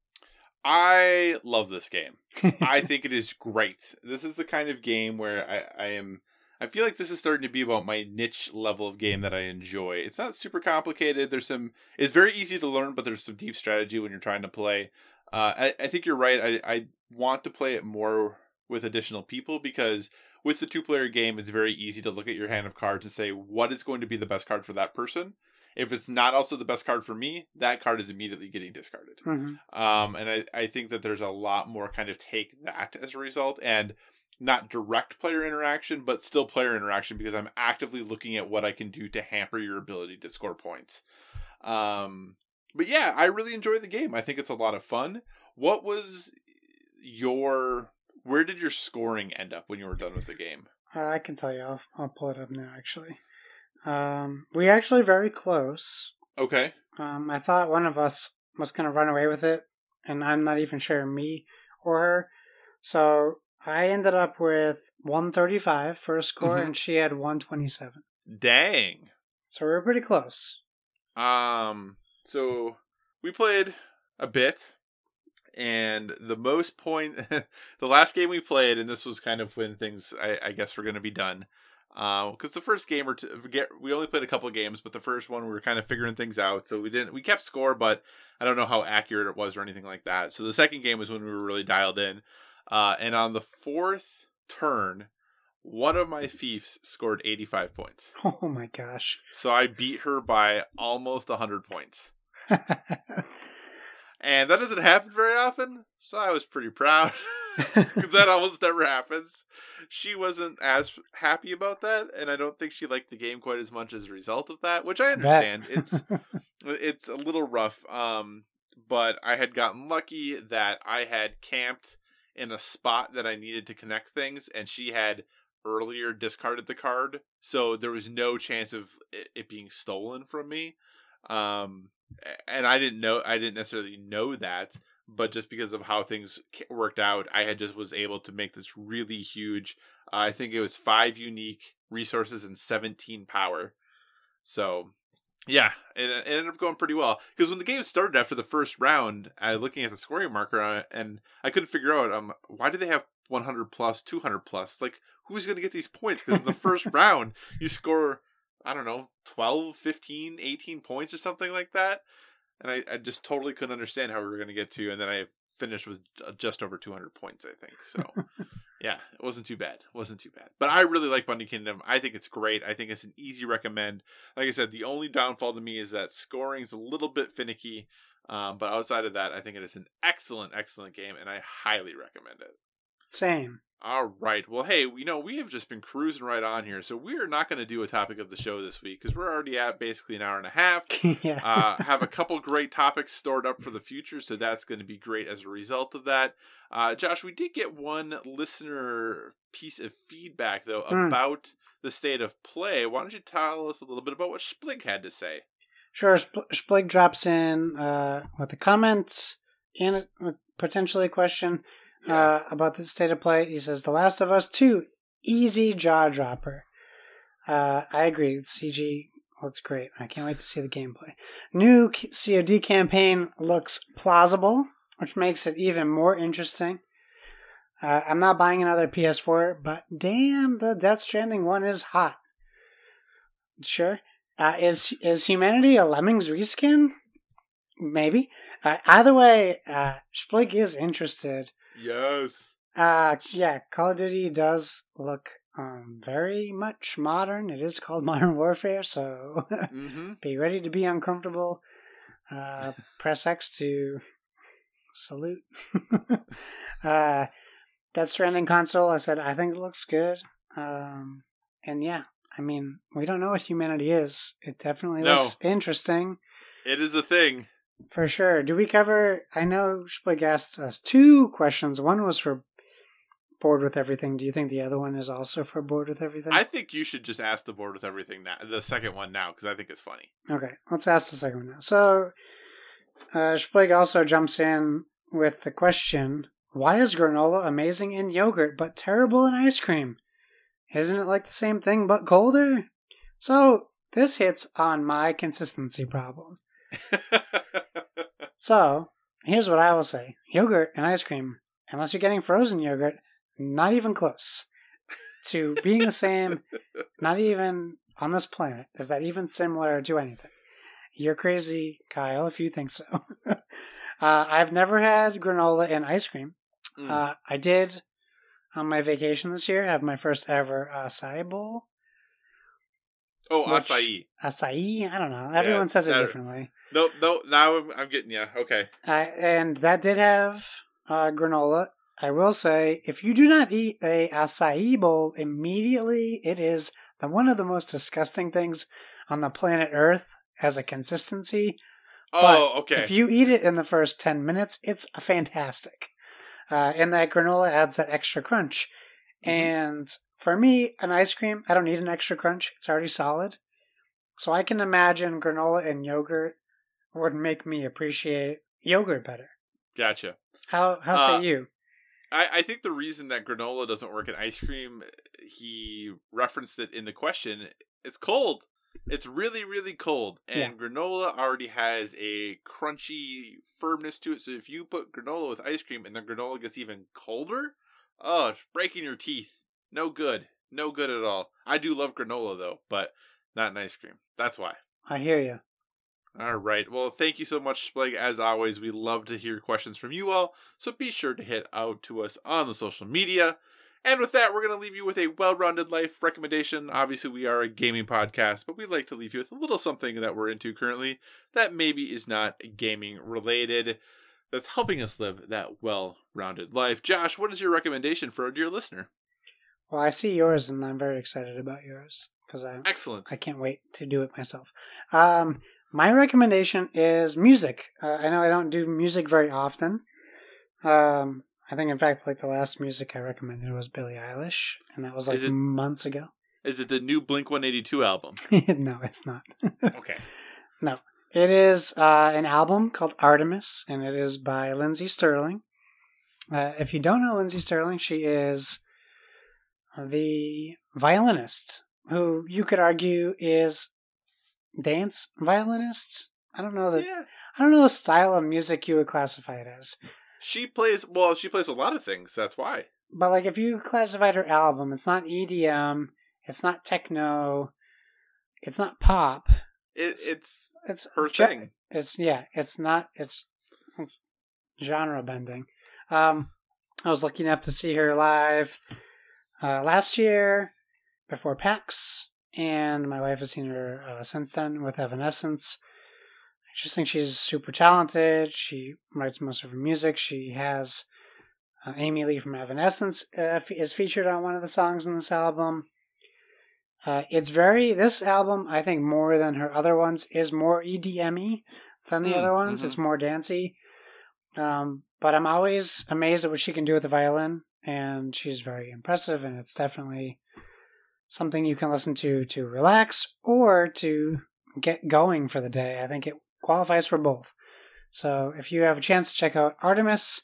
I love this game. I think it is great. This is the kind of game where I, I am. I feel like this is starting to be about my niche level of game that I enjoy. It's not super complicated. There's some. It's very easy to learn, but there's some deep strategy when you're trying to play. Uh, I, I think you're right. I, I want to play it more with additional people because with the two player game, it's very easy to look at your hand of cards and say what is going to be the best card for that person. If it's not also the best card for me, that card is immediately getting discarded. Mm-hmm. Um, and I, I think that there's a lot more kind of take that as a result. And not direct player interaction, but still player interaction because I'm actively looking at what I can do to hamper your ability to score points. Um, but yeah, I really enjoy the game. I think it's a lot of fun. What was your where did your scoring end up when you were done with the game? Uh, I can tell you. I'll, I'll pull it up now. Actually, um, we actually very close. Okay. Um, I thought one of us was going to run away with it, and I'm not even sure me or her. So I ended up with 135 for a score, Mhm. and she had 127. Dang. So we were pretty close. Um, so we played a bit, and the most point, [LAUGHS] the last game we played, and this was kind of when things, I, I guess, were going to be done. Because the first game or get we only played a couple of games, but the first one we were kind of figuring things out, so we didn't we kept score, but I don't know how accurate it was or anything like that. So the second game was when we were really dialed in, uh, and on the fourth turn, one of my fiefs scored eighty five points. [LAUGHS] Oh my gosh. So I beat her by almost 100 points. [LAUGHS] And that doesn't happen very often, so I was pretty proud [LAUGHS] because that almost never happens. She wasn't as happy about that, and I don't think she liked the game quite as much as a result of that, which I understand. It's it's a little rough, um, but I had gotten lucky that I had camped in a spot that I needed to connect things, and she had earlier discarded the card, so there was no chance of it, it being stolen from me. Um, and I didn't know, I didn't necessarily know that, but just because of how things worked out, I had just was able to make this really huge. Uh, I think it was five unique resources and seventeen power. So yeah, it, it ended up going pretty well. Because when the game started after the first round, I was looking at the scoring marker on it, and I couldn't figure out um why do they have 100 plus, 200 plus? Like who's going to get these points? Because in the first [LAUGHS] round you score I don't know 12, 15, 18 points or something like that, and I, I just totally couldn't understand how we were going to get to, and then I finished with uh, just over 200 points, I think. So. [LAUGHS] Yeah, it wasn't too bad. It wasn't too bad. But I really like Bunny Kingdom. I think it's great. I think it's an easy recommend. Like I said, the only downfall to me is that scoring is a little bit finicky. Um, but outside of that, I think it is an excellent, excellent game, and I highly recommend it. Same. All right. Well, hey, you know, we have just been cruising right on here. So we are not going to do a topic of the show this week because we're already at basically an hour and a half [LAUGHS] yeah. uh, [LAUGHS] have a couple great topics stored up for the future, so that's going to be great as a result of that. Uh, Josh, we did get one listener piece of feedback though Hmm. about the state of play. Why don't you tell us a little bit about what Splig had to say? Sure, Sp- Splig drops in uh, with a comment and potentially a question uh, about the state of play. He says, The Last of Us 2, easy jaw dropper. Uh, I agree. CG looks great. I can't wait to see the gameplay. New COD campaign looks plausible, which makes it even more interesting. Uh, I'm not buying another PS4, but damn, the Death Stranding one is hot. Sure. Uh, is is humanity a Lemmings reskin? Maybe. Uh, either way, uh, Splig is interested. Yes. Uh, yeah, Call of Duty does look um, very much modern. It is called [LAUGHS] Modern Warfare, so Mm-hmm. [LAUGHS] be ready to be uncomfortable. Uh, press X to salute. [LAUGHS] uh, Death Stranding console, I said, I think it looks good. Um, and yeah, I mean, we don't know what humanity is. It definitely No. looks interesting. It is a thing. For sure. Do we cover? I know Splig asked us two questions. One was for bored with everything. Do you think the other one is also for bored with everything? I think you should just ask the board with everything now. The second one now because I think it's funny. Okay, let's ask the second one now. So, uh, Splig also jumps in with the question Why is granola amazing in yogurt but terrible in ice cream? Isn't it like the same thing but colder? So, this hits on my consistency problem. [LAUGHS] So, here's what I will say yogurt and ice cream, unless you're getting frozen yogurt, not even close to being the same, [LAUGHS] not even on this planet. Is that even similar to anything? You're crazy, Kyle, if you think so. [LAUGHS] uh, I've never had granola and ice cream. Mm. Uh, I did on my vacation this year. Have my first ever acai bowl. Oh, Which- acai. Acai? I don't know. Everyone says it differently. No, no. Now I'm, I'm getting you. Okay. Uh, and that did have uh, granola. I will say, if you do not eat a acai bowl immediately, it is the, one of the most disgusting things on the planet Earth as a consistency. Oh, okay. If you eat it in the first 10 minutes, it's fantastic. Uh, and that granola adds that extra crunch. Mhm. And for me, an ice cream, I don't need an extra crunch. It's already solid. So I can imagine granola and yogurt would make me appreciate yogurt better. Gotcha. How how Uh, say you? I, I think the reason that granola doesn't work in ice cream, he referenced it in the question. It's cold. It's really, really cold. And granola already has a crunchy firmness to it. So if you put granola with ice cream and then granola gets even colder, oh, it's breaking your teeth. No good. No good at all. I do love granola though, but not in ice cream. That's why. I hear you. All right. Well, thank you so much, Spleg. As always, we love to hear questions from you all, so be sure to hit out to us on the social media. And with that, we're going to leave you with a well rounded life recommendation. Obviously, we are a gaming podcast, but we'd like to leave you with a little something that we're into currently that maybe is not gaming related, that's helping us live that well rounded life. Josh, what is your recommendation for a dear listener? Well, I see yours, and I'm very excited about yours because I Excellent. I can't wait to do it myself. Um, my recommendation is music. Uh, I know I don't do music very often. Um, I think, in fact, like the last music I recommended was Billie Eilish, and that was like it- months ago. Is it the new Blink 182 album? [LAUGHS] no, it's not. [LAUGHS] Okay. No. It is uh, an album called Artemis, and it is by Lindsey Stirling. Uh, if you don't know Lindsey Stirling, she is the violinist who you could argue is dance violinists. I don't know the Yeah. I don't know the style of music you would classify it as, She plays, well, she plays a lot of things. That's why. but like if you classified her album, it's not EDM, it's not techno, it's not pop. It, it's It's her ge- thing. It's yeah, it's not it's it's genre bending. Um I was lucky enough to see her live uh last year before PAX and my wife has seen her uh, since then with Evanescence. I just think she's super talented. She writes most of her music. She has uh, Amy Lee from Evanescence uh, is featured on one of the songs in this album. Uh, it's very this album. I think more than her other ones is more EDM-y than the Mm, other ones. mhm. It's more dancey. Um, but I'm always amazed at what she can do with the violin, and she's very impressive. And it's definitely something you can listen to to relax or to get going for the day. I think it qualifies for both. So if you have a chance to check out Artemis,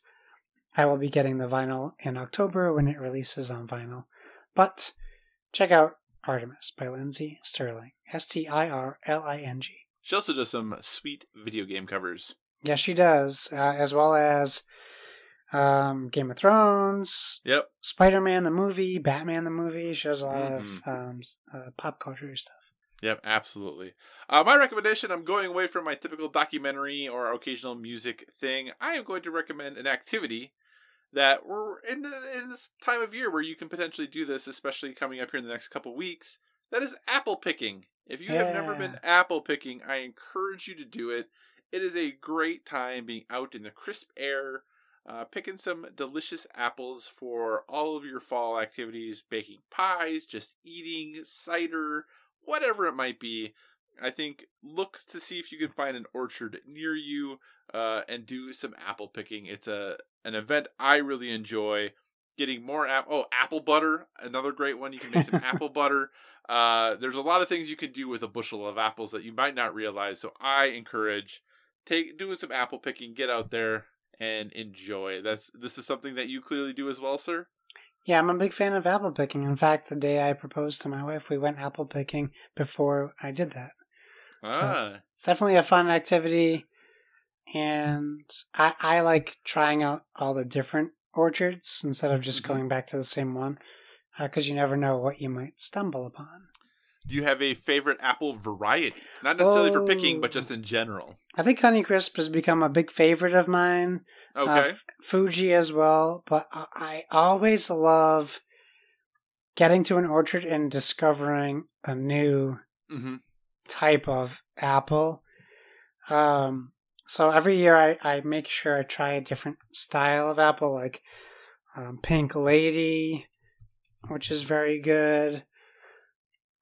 I will be getting the vinyl in October when it releases on vinyl. But check out Artemis by Lindsey Stirling. S T I R L I N G. She also does some sweet video game covers. Yes, she does, uh, as well as um, Game of Thrones, Yep. Spider Man the movie, Batman the movie. She does a lot of Mhm. um, uh, pop culture stuff. Yep, absolutely. Uh, my recommendation I'm going away from my typical documentary or occasional music thing. I am going to recommend an activity that we're in, the, in this time of year where you can potentially do this, especially coming up here in the next couple weeks. That is apple picking. If you have never been apple picking, I encourage you to do it. It is a great time being out in the crisp air, uh, picking some delicious apples for all of your fall activities, baking pies, just eating cider, whatever it might be. I think look to see if you can find an orchard near you uh, and do some apple picking. It's a an event I really enjoy. Getting more apple. Oh, apple butter, another great one. You can make some [LAUGHS] apple butter. Uh, there's a lot of things you can do with a bushel of apples that you might not realize. So I encourage take doing some apple picking. Get out there and enjoy. That's this is something that you clearly do as well, sir. Yeah, I'm a big fan of apple picking. In fact, the day I proposed to my wife, we went apple picking before I did that. Ah, It's definitely a fun activity, and I, I like trying out all the different orchards instead of just Mhm. going back to the same one, because you never know what you might stumble upon. Do you have a favorite apple variety? Not necessarily for picking, but Oh. just in general. I think Honeycrisp has become a big favorite of mine. Uh, Okay. F- Fuji as well, but I- always love getting to an orchard and discovering a new hmm type of apple. Um, so every year I, I make sure I try a different style of apple, like um, Pink Lady, which is very good.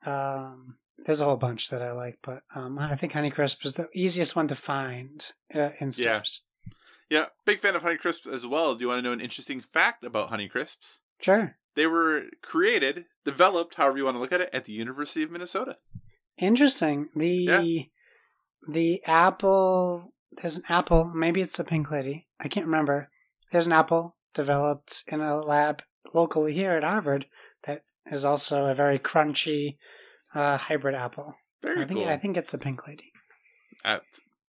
Um, there's a whole bunch that I like, but um, I think Honeycrisp is the easiest one to find uh, in stores. Yeah, big fan of Honeycrisps as well. Do you want to know an interesting fact about Honeycrisps? Sure. They were created, developed, however you want to look at it, at the University of Minnesota. Interesting. The Yeah. the apple there's an apple, maybe it's the pink lady. I can't remember. There's an apple developed in a lab locally here at Harvard that is also a very crunchy uh, hybrid apple. Very I think cool. I think it's the pink lady. Uh,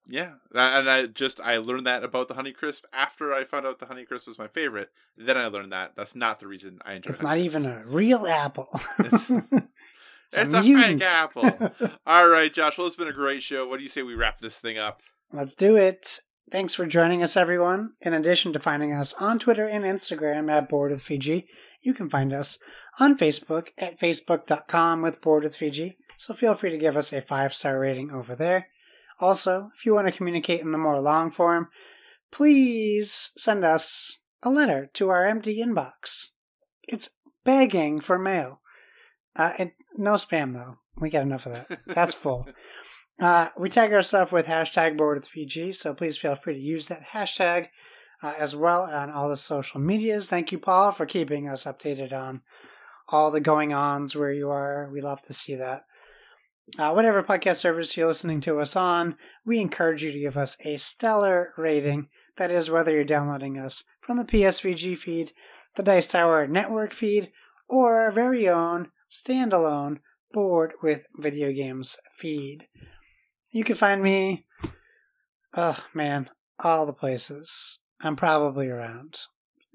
yeah, and I just I learned that about the Honeycrisp after I found out the Honeycrisp was my favorite. Then I learned that that's not the reason I enjoy. It. It's not even a real apple. It's- [LAUGHS] [LAUGHS] It's, It's a mutant. fake apple. [LAUGHS] All right, Josh. Well, it's been a great show. What do you say we wrap this thing up? Let's do it. Thanks for joining us, everyone. In addition to finding us on Twitter and Instagram at Board with VG, you can find us on Facebook at facebook.com with Board with VG. So feel free to give us a five star rating over there. Also, if you want to communicate in the more long form, please send us a letter to our empty inbox. It's begging for mail. Uh, and no spam though. We got enough of that. That's full. [LAUGHS] Uh, we tag ourselves with hashtag board with VG, so please feel free to use that hashtag uh, as well on all the social medias. Thank you, Paul, for keeping us updated on all the going ons where you are. We love to see that. Uh, whatever podcast service you're listening to us on, we encourage you to give us a stellar rating. That is, whether you're downloading us from the PSVG feed, the Dice Tower network feed, or our very own standalone board with video games feed. You can find me, oh man, all the places. I'm probably around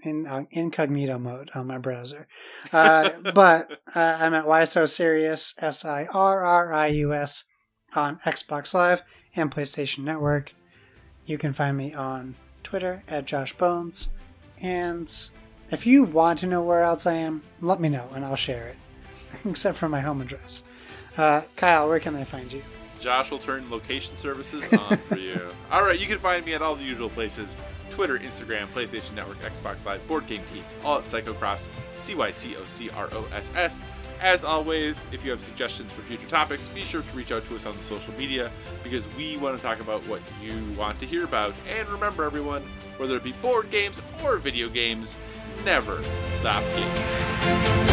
in uh, incognito mode on my browser. Uh, [LAUGHS] but uh, I'm at Why So Serious, S I R R I U S, on Xbox Live and PlayStation Network. You can find me on Twitter at Josh Bones. And if you want to know where else I am, let me know and I'll share it, [LAUGHS] except for my home address. Uh, Kyle, where can they find you? Josh will turn location services on for you. [LAUGHS] All right, you can find me at all the usual places Twitter, Instagram, PlayStation Network, Xbox Live, Board Game Geek, all at Psychocross, C Y C O C R O S S. As always, if you have suggestions for future topics, be sure to reach out to us on the social media because we want to talk about what you want to hear about. And remember, everyone, whether it be board games or video games, never stop gaming.